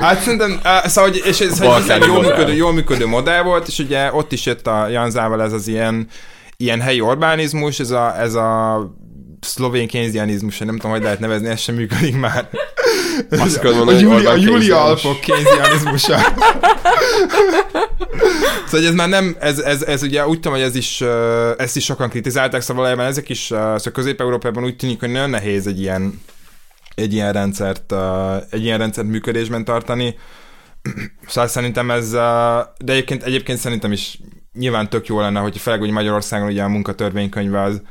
Hát szerintem, szóval, hogy, és ez, hogy ez Balkáni egy jól működő, jól működő modell volt, és ugye ott is jött a Janzával ez az ilyen, ilyen helyi Orbánizmus, ez a, ez a szlovén kénzianizmus, nem tudom, hogy lehet nevezni, ez sem működik már. Azt A, mondani, hogy Júli, a Orbán Júli kénziánus. Alpok kénzianizmusa. szóval ez már nem, ez, ez, ez ugye úgy tudom, hogy ez is, ezt is sokan kritizálták, szóval valójában ezek is, szóval Közép-Európában úgy tűnik, hogy nagyon nehéz egy ilyen, egy ilyen rendszert, egy ilyen rendszert működésben tartani. Szóval szerintem ez, de egyébként, egyébként szerintem is nyilván tök jó lenne, hogy főleg, hogy Magyarországon ugye a munkatörvénykönyve az,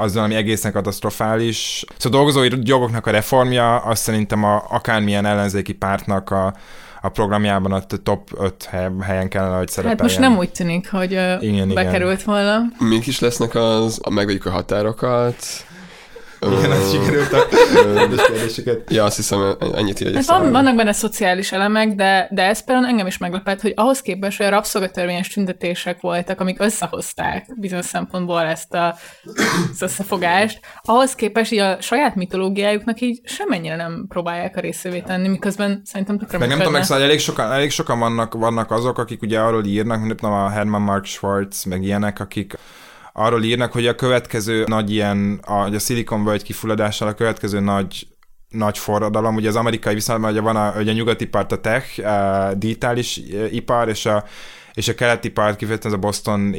az valami egészen katasztrofális. Szóval a dolgozói jogoknak a reformja, azt szerintem a, akármilyen ellenzéki pártnak a, a programjában a top 5 hely, helyen kellene, hogy szerepeljen. Hát most nem úgy tűnik, hogy Igen, igen. bekerült volna. Mik is lesznek az, megvegyük a határokat. Igen, az sikerült a kérdéseket. Ja, azt hiszem, ennyit így Hát van, vannak benne szociális elemek, de, de ez például engem is meglepett, hogy ahhoz képest, hogy a rabszolgatörvényes tüntetések voltak, amik összehozták bizonyos szempontból ezt a, az összefogást, ahhoz képest így a saját mitológiájuknak így semennyire nem próbálják a részévé tenni, miközben szerintem tökre Meg nem tudom, meg szóval elég sokan, elég sokan vannak, vannak azok, akik ugye arról írnak, mint a Herman Mark Schwartz, meg ilyenek, akik arról írnak, hogy a következő nagy ilyen, a, a Silicon Valley kifulladással a következő nagy nagy forradalom. Ugye az amerikai viszonylatban ugye van a, ugye a nyugati part a tech, a digitális ipar, és a és a keleti part kifejezetten az a Boston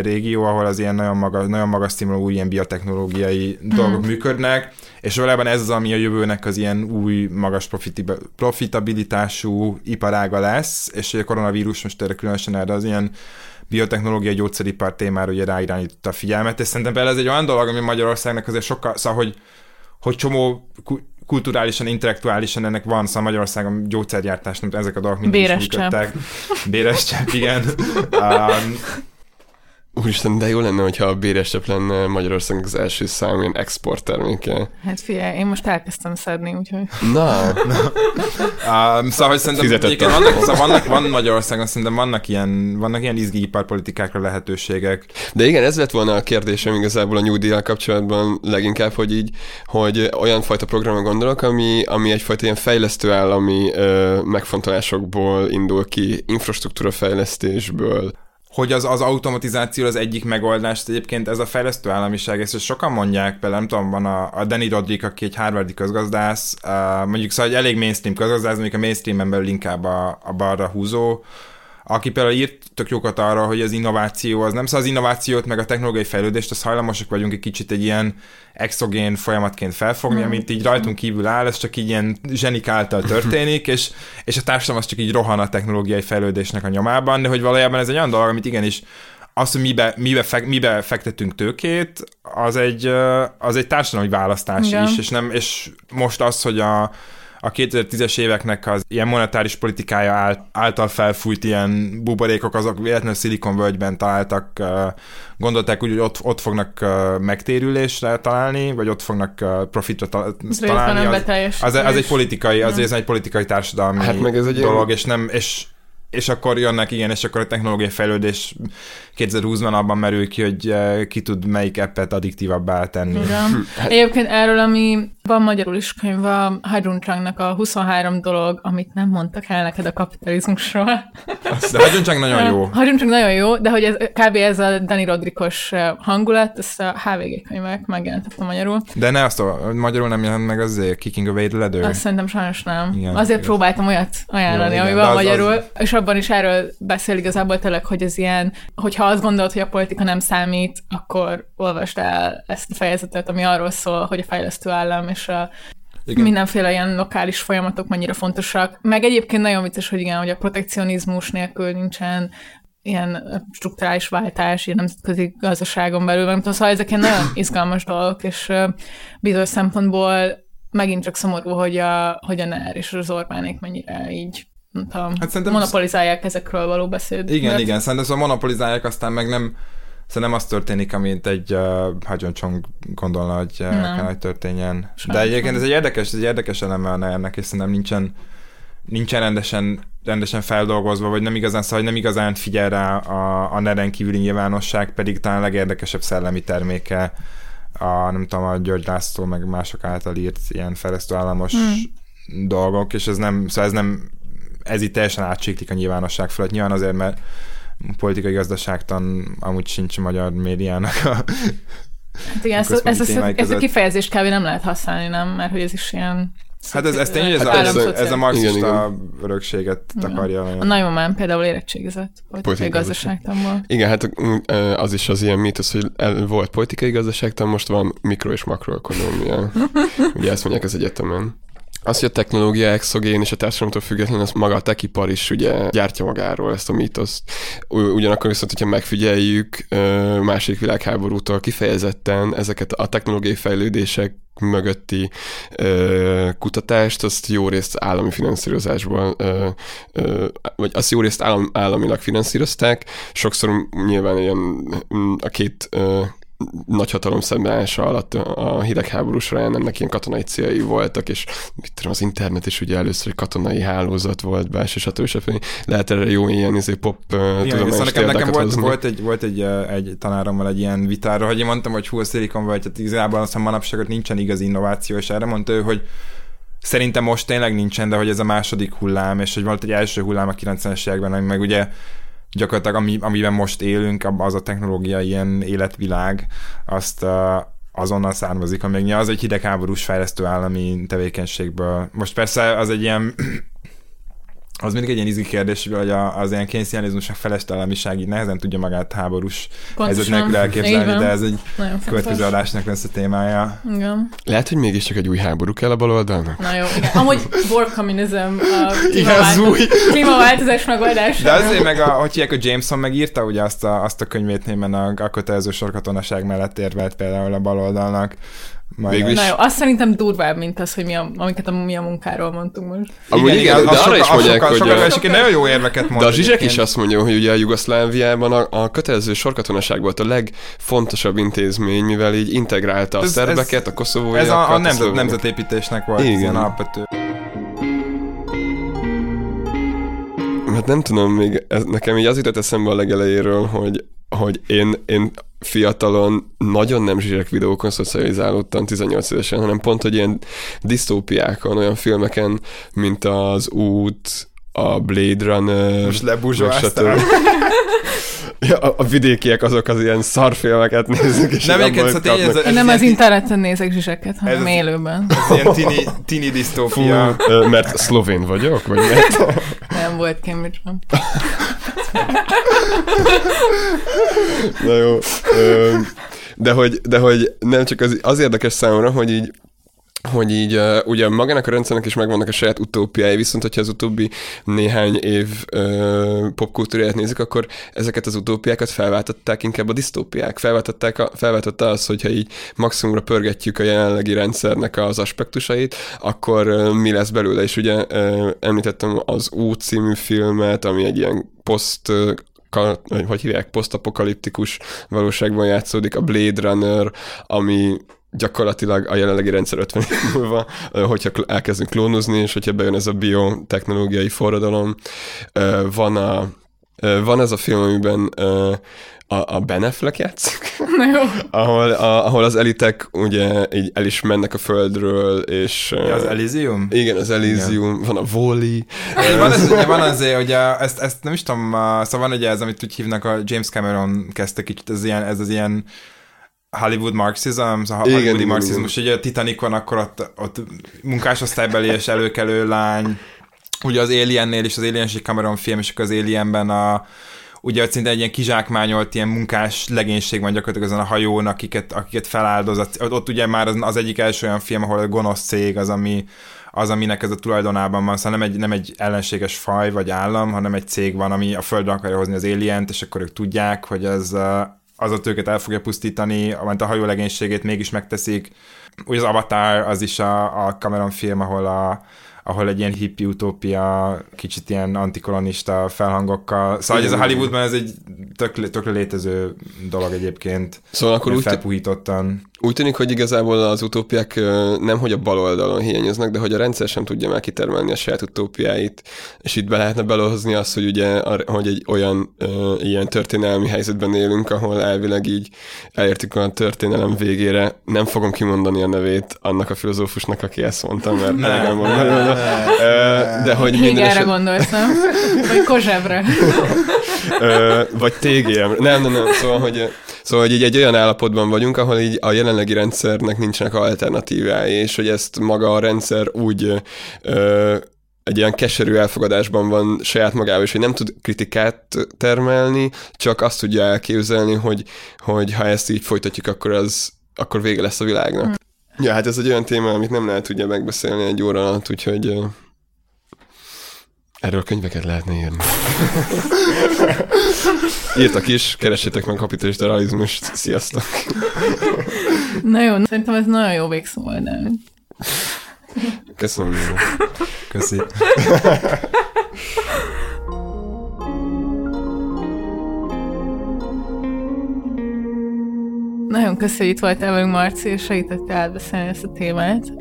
régió, ahol az ilyen nagyon magas, nagyon magas színvonalú új ilyen biotechnológiai mm. dolgok működnek, és valójában ez az, ami a jövőnek az ilyen új, magas profitabilitású iparága lesz, és a koronavírus most erre különösen erre az ilyen biotechnológiai gyógyszeripar témára ugye ráirányította a figyelmet, és szerintem ez egy olyan dolog, ami Magyarországnak azért sokkal, szóval, hogy, hogy csomó kulturálisan, intellektuálisan ennek van, szóval Magyarországon gyógyszergyártás, nem ezek a dolgok mindig Béres is működtek. Béres csepp, igen. <laughs> Um, Úristen, de jó lenne, hogyha a béresebb lenne Magyarországnak az első számú ilyen export terméke. Hát figyelj, én most elkezdtem szedni, úgyhogy... Na! <laughs> um, szóval, hogy szerintem vannak, szóval vannak, van Magyarországon szerintem vannak ilyen, vannak ilyen izgi iparpolitikákra lehetőségek. De igen, ez lett volna a kérdésem igazából a nyugdíjjal kapcsolatban leginkább, hogy így, hogy olyan fajta programra gondolok, ami, ami egyfajta ilyen fejlesztő állami ö, megfontolásokból indul ki, infrastruktúra fejlesztésből, hogy az, az automatizáció az egyik megoldás, egyébként ez a fejlesztő államiság, ezt sokan mondják, például nem tudom, van a, a Danny Rodrik, aki egy harvardi közgazdász, uh, mondjuk szóval egy elég mainstream közgazdász, mondjuk a mainstreamen belül inkább a, a balra húzó, aki például írt tök jókat arra, hogy az innováció az nem, szóval az innovációt, meg a technológiai fejlődést, az hajlamosak vagyunk egy kicsit egy ilyen exogén folyamatként felfogni, mm. amit így rajtunk kívül áll, ez csak így ilyen zsenik által történik, és, és a társadalom az csak így rohan a technológiai fejlődésnek a nyomában, de hogy valójában ez egy olyan dolog, amit igenis az, hogy mibe, mibe, fek, mibe fektetünk tőkét, az egy, az egy társadalmi választás Igen. is, és, nem, és most az, hogy a, a 2010-es éveknek az ilyen monetáris politikája által felfújt ilyen buborékok, azok véletlenül Silicon völgyben találtak, gondolták úgy, hogy ott, ott fognak megtérülésre találni, vagy ott fognak profitra találni. Az, az, az, egy politikai, az, ez egy politikai társadalmi hát meg ez egy dolog, és nem, és és akkor jönnek, igen, és akkor a technológiai fejlődés 2020-ban abban merül ki, hogy eh, ki tud melyik appet addiktívabbá tenni. Igen. <laughs> Egyébként erről, ami van magyarul is könyv, a Changnak a 23 dolog, amit nem mondtak el neked a kapitalizmusról. De Hadrun Chang nagyon <laughs> jó. Chang nagyon jó, de hogy ez, kb. ez a Dani Rodrikos eh, hangulat, ezt a HVG könyvek megjelentettem magyarul. De ne azt a magyarul nem jelent meg az Kicking Away the? Azt szerintem sajnos nem. Igen, Azért igen. próbáltam olyat ajánlani, jó, ami van magyarul, az... és abban is erről beszél igazából tényleg, hogy ez ilyen, hogyha azt gondolod, hogy a politika nem számít, akkor olvasd el ezt a fejezetet, ami arról szól, hogy a fejlesztő állam és a igen. mindenféle ilyen lokális folyamatok mennyire fontosak. Meg egyébként nagyon vicces, hogy igen, hogy a protekcionizmus nélkül nincsen ilyen strukturális váltás, ilyen nemzetközi gazdaságon belül, tudom, szóval ezek ilyen nagyon <coughs> izgalmas dolgok, és bizonyos szempontból megint csak szomorú, hogy a, hogy a NER és az Orbánék mennyire így tudom, hát szerintem monopolizálják ezekről való beszéd. Igen, mert... igen, szerintem szóval monopolizálják, aztán meg nem Szerintem az történik, amit egy uh, Hajon Chong gondolna, hogy uh, kell, hogy történjen. Sajnos De egyébként ez egy érdekes, ez egy érdekes eleme ennek, és szerintem nincsen, nincsen rendesen, rendesen feldolgozva, vagy nem igazán, szóval nem igazán figyel rá a, a neren kívüli nyilvánosság, pedig talán a legérdekesebb szellemi terméke a, nem tudom, a György László, meg mások által írt ilyen fejlesztő államos hmm. dolgok, és ez nem, szóval ez nem ez itt teljesen átsiklik a nyilvánosság fölött. Nyilván azért, mert politikai gazdaságtan amúgy sincs a magyar médiának a Hát igen, ezt, ezt, ezt, ezt a kifejezést kb. nem lehet használni, nem? Mert hogy ez is ilyen Hát ez, ez tényleg ez, a, ez, ez a marxista örökséget takarja. A nagymamám például érettségizett politikai gazdaságtanból. Igen, hát az is az ilyen mítosz, hogy volt politikai gazdaságtan, most van mikro- és makroekonomia. <laughs> Ugye ezt mondják az egyetemen. Az, hogy a technológia exogén és a társadalomtól független, az maga a techipar is ugye gyártja magáról ezt a mítoszt. Ugyanakkor viszont, hogyha megfigyeljük második világháborútól kifejezetten ezeket a technológiai fejlődések mögötti ö, kutatást, azt jó részt állami finanszírozásban, ö, ö, vagy azt jó részt állam, államilag finanszírozták. Sokszor nyilván ilyen a két ö, nagyhatalom szembeállása alatt a hidegháború során ennek ilyen katonai céljai voltak, és mit tudom, az internet is ugye először egy katonai hálózat volt be, és stb. stb. Lehet erre jó ilyen izé, pop Igen, tudományos nekem, nekem volt, volt, egy, volt egy, egy tanárommal egy ilyen vitára, hogy én mondtam, hogy hú, a Silicon Valley, tehát igazából aztán manapság nincsen igazi innováció, és erre mondta ő, hogy szerintem most tényleg nincsen, de hogy ez a második hullám, és hogy volt egy első hullám a 90-es években, ami meg ugye gyakorlatilag ami, amiben most élünk, az a technológia ilyen életvilág, azt, azonnal származik, ami az egy hidegháborús fejlesztő állami tevékenységből. Most persze az egy ilyen az mindig egy ilyen izgi kérdés, hogy az ilyen kényszianizmusnak felestelemiság így nehezen tudja magát háborús helyzet nélkül elképzelni, de ez egy következő adásnak lesz a témája. Igen. Lehet, hogy mégiscsak egy új háború kell a baloldalnak? Na jó, igen. Amúgy war communism <laughs> a klímaváltozás, klímaváltozás megoldása. De azért meg, a, hogy hívják, a Jameson megírta ugye azt a, azt a könyvét némen a, a kötelező sorkatonaság mellett érvelt például a baloldalnak, majd Végülis... Na jó, azt szerintem durvább, mint az, hogy mi a, amiket a, mi a munkáról mondtunk most. Amúgy igen, igen, de arra is mondják, hogy... Soka, a... soka, nagyon jó érveket mond. De a Zsizsek is azt mondja, hogy ugye a Jugoszláviában a, a kötelező sorkatonaság volt a legfontosabb intézmény, mivel így integrálta a ez, szerbeket, ez, a koszovóiakat. Ez a, a, nemzet, a nemzetépítésnek volt igen. alapvető. Hát nem tudom, még ez, nekem így az jutott eszembe a legelejéről, hogy, hogy én, én fiatalon nagyon nem zsírek videókon szocializálódtam 18 évesen, hanem pont, hogy ilyen disztópiákon, olyan filmeken, mint az út, a Blade Runner. Most lebuzsóáztál. <laughs> Ja, a, a, vidékiek azok az ilyen szarfilmeket nézik, és nem, egyébként, szóval ez, ez, nem az interneten nézek zsizseket, hanem ez, élőben. Ez ilyen tini, tini disztópia. Fú, mert szlovén vagyok, vagy <laughs> mert? Nem volt Cambridge-ban. Na jó. De hogy, de hogy nem csak az, az érdekes számomra, hogy így hogy így uh, ugye magának a rendszernek is megvannak a saját utópiái, viszont hogyha az utóbbi néhány év uh, popkultúráját nézzük, akkor ezeket az utópiákat felváltották inkább a disztópiák. Felváltották a, felváltotta az, hogyha így maximumra pörgetjük a jelenlegi rendszernek az aspektusait, akkor uh, mi lesz belőle, és ugye uh, említettem az Út című filmet, ami egy ilyen poszt hogy hívják, posztapokaliptikus valóságban játszódik, a Blade Runner, ami gyakorlatilag a jelenlegi rendszer 50 év múlva, hogyha elkezdünk klónozni, és hogyha bejön ez a biotechnológiai forradalom. Van, a, van ez a film, amiben a, a Ben Affleck játszik, <laughs> ahol, a, ahol az elitek ugye így el is mennek a földről, és... Ja, az Elysium? Igen, az Elysium, igen. van a Wall-E. van, ez, ugye, <laughs> van azért, hogy ezt, ezt nem is tudom, szóval van ugye ez, amit úgy hívnak, a James Cameron kezdte kicsit, ez, ilyen, ez az ilyen Hollywood marxism, a hollywoodi igen, marxizmus, ugye a Titanicon akkor ott, ott munkásosztálybeli és előkelő lány, ugye az Aliennél is, az Alien Cameron film, és az Alienben a, ugye szinte egy ilyen kizsákmányolt ilyen munkás legénység van gyakorlatilag azon a hajón, akiket, akiket feláldoz. Ott, ott ugye már az, az egyik első olyan film, ahol a gonosz cég az, ami, az, aminek ez a tulajdonában van, szóval nem egy, nem egy ellenséges faj vagy állam, hanem egy cég van, ami a földre akarja hozni az alien és akkor ők tudják, hogy ez, az ott őket el fogja pusztítani, mert a hajó legénységét mégis megteszik. Úgy az Avatar, az is a, a Cameron film, ahol a, ahol egy ilyen hippi utópia, kicsit ilyen antikolonista felhangokkal. Szóval ez a Hollywoodban ez egy tök, tök létező dolog egyébként. Szóval akkor úgy, felpuhítottan. Úgy tűnik, hogy igazából az utópiák nem hogy a bal oldalon hiányoznak, de hogy a rendszer sem tudja már kitermelni a saját utópiáit, és itt be lehetne belohozni azt, hogy ugye hogy egy olyan ö, ilyen történelmi helyzetben élünk, ahol elvileg így elértük a történelem végére. Nem fogom kimondani a nevét annak a filozófusnak, aki ezt mondta, mert ne, elegem van belőle. De hogy Még erre eset... gondoltam. Vagy <laughs> Vagy TGM. Nem, nem, nem. Szóval, hogy Szóval, hogy így egy olyan állapotban vagyunk, ahol így a jelenlegi rendszernek nincsenek alternatívái, és hogy ezt maga a rendszer úgy ö, egy ilyen keserű elfogadásban van saját magával, és hogy nem tud kritikát termelni, csak azt tudja elképzelni, hogy, hogy ha ezt így folytatjuk, akkor az akkor vége lesz a világnak. Mm. Ja, hát ez egy olyan téma, amit nem lehet ugye megbeszélni egy óra alatt, úgyhogy Erről könyveket lehetne írni. <laughs> <laughs> Írtak is, keressétek meg kapitalista realizmust. Sziasztok! Na jó, szerintem ez nagyon jó végszó volt. Köszönöm. Köszi. Nagyon köszönjük, hogy itt voltál velünk, Marci, és segítettél átbeszélni ezt a témát.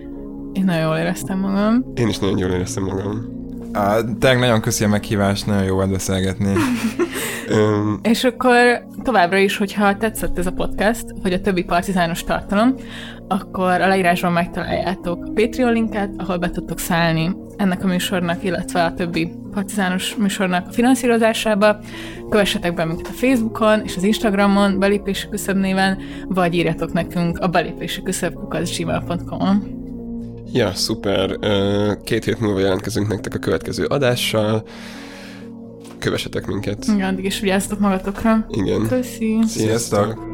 Én nagyon jól éreztem magam. Én is nagyon jól éreztem magam. Tényleg nagyon köszi a meghívást, nagyon jó volt beszélgetni. <laughs> Öm, És akkor továbbra is, hogyha tetszett ez a podcast, vagy a többi partizános tartalom, akkor a leírásban megtaláljátok a Patreon linket, ahol be tudtok szállni ennek a műsornak, illetve a többi partizános műsornak a finanszírozásába. Kövessetek be minket a Facebookon és az Instagramon, belépési küszöb néven, vagy írjatok nekünk a belépési küszöb gmail.com-on. ja, szuper. Két hét múlva jelentkezünk nektek a következő adással. Kövessetek minket. Igen, addig is vigyázzatok magatokra. Igen. Köszi! Sziasztok!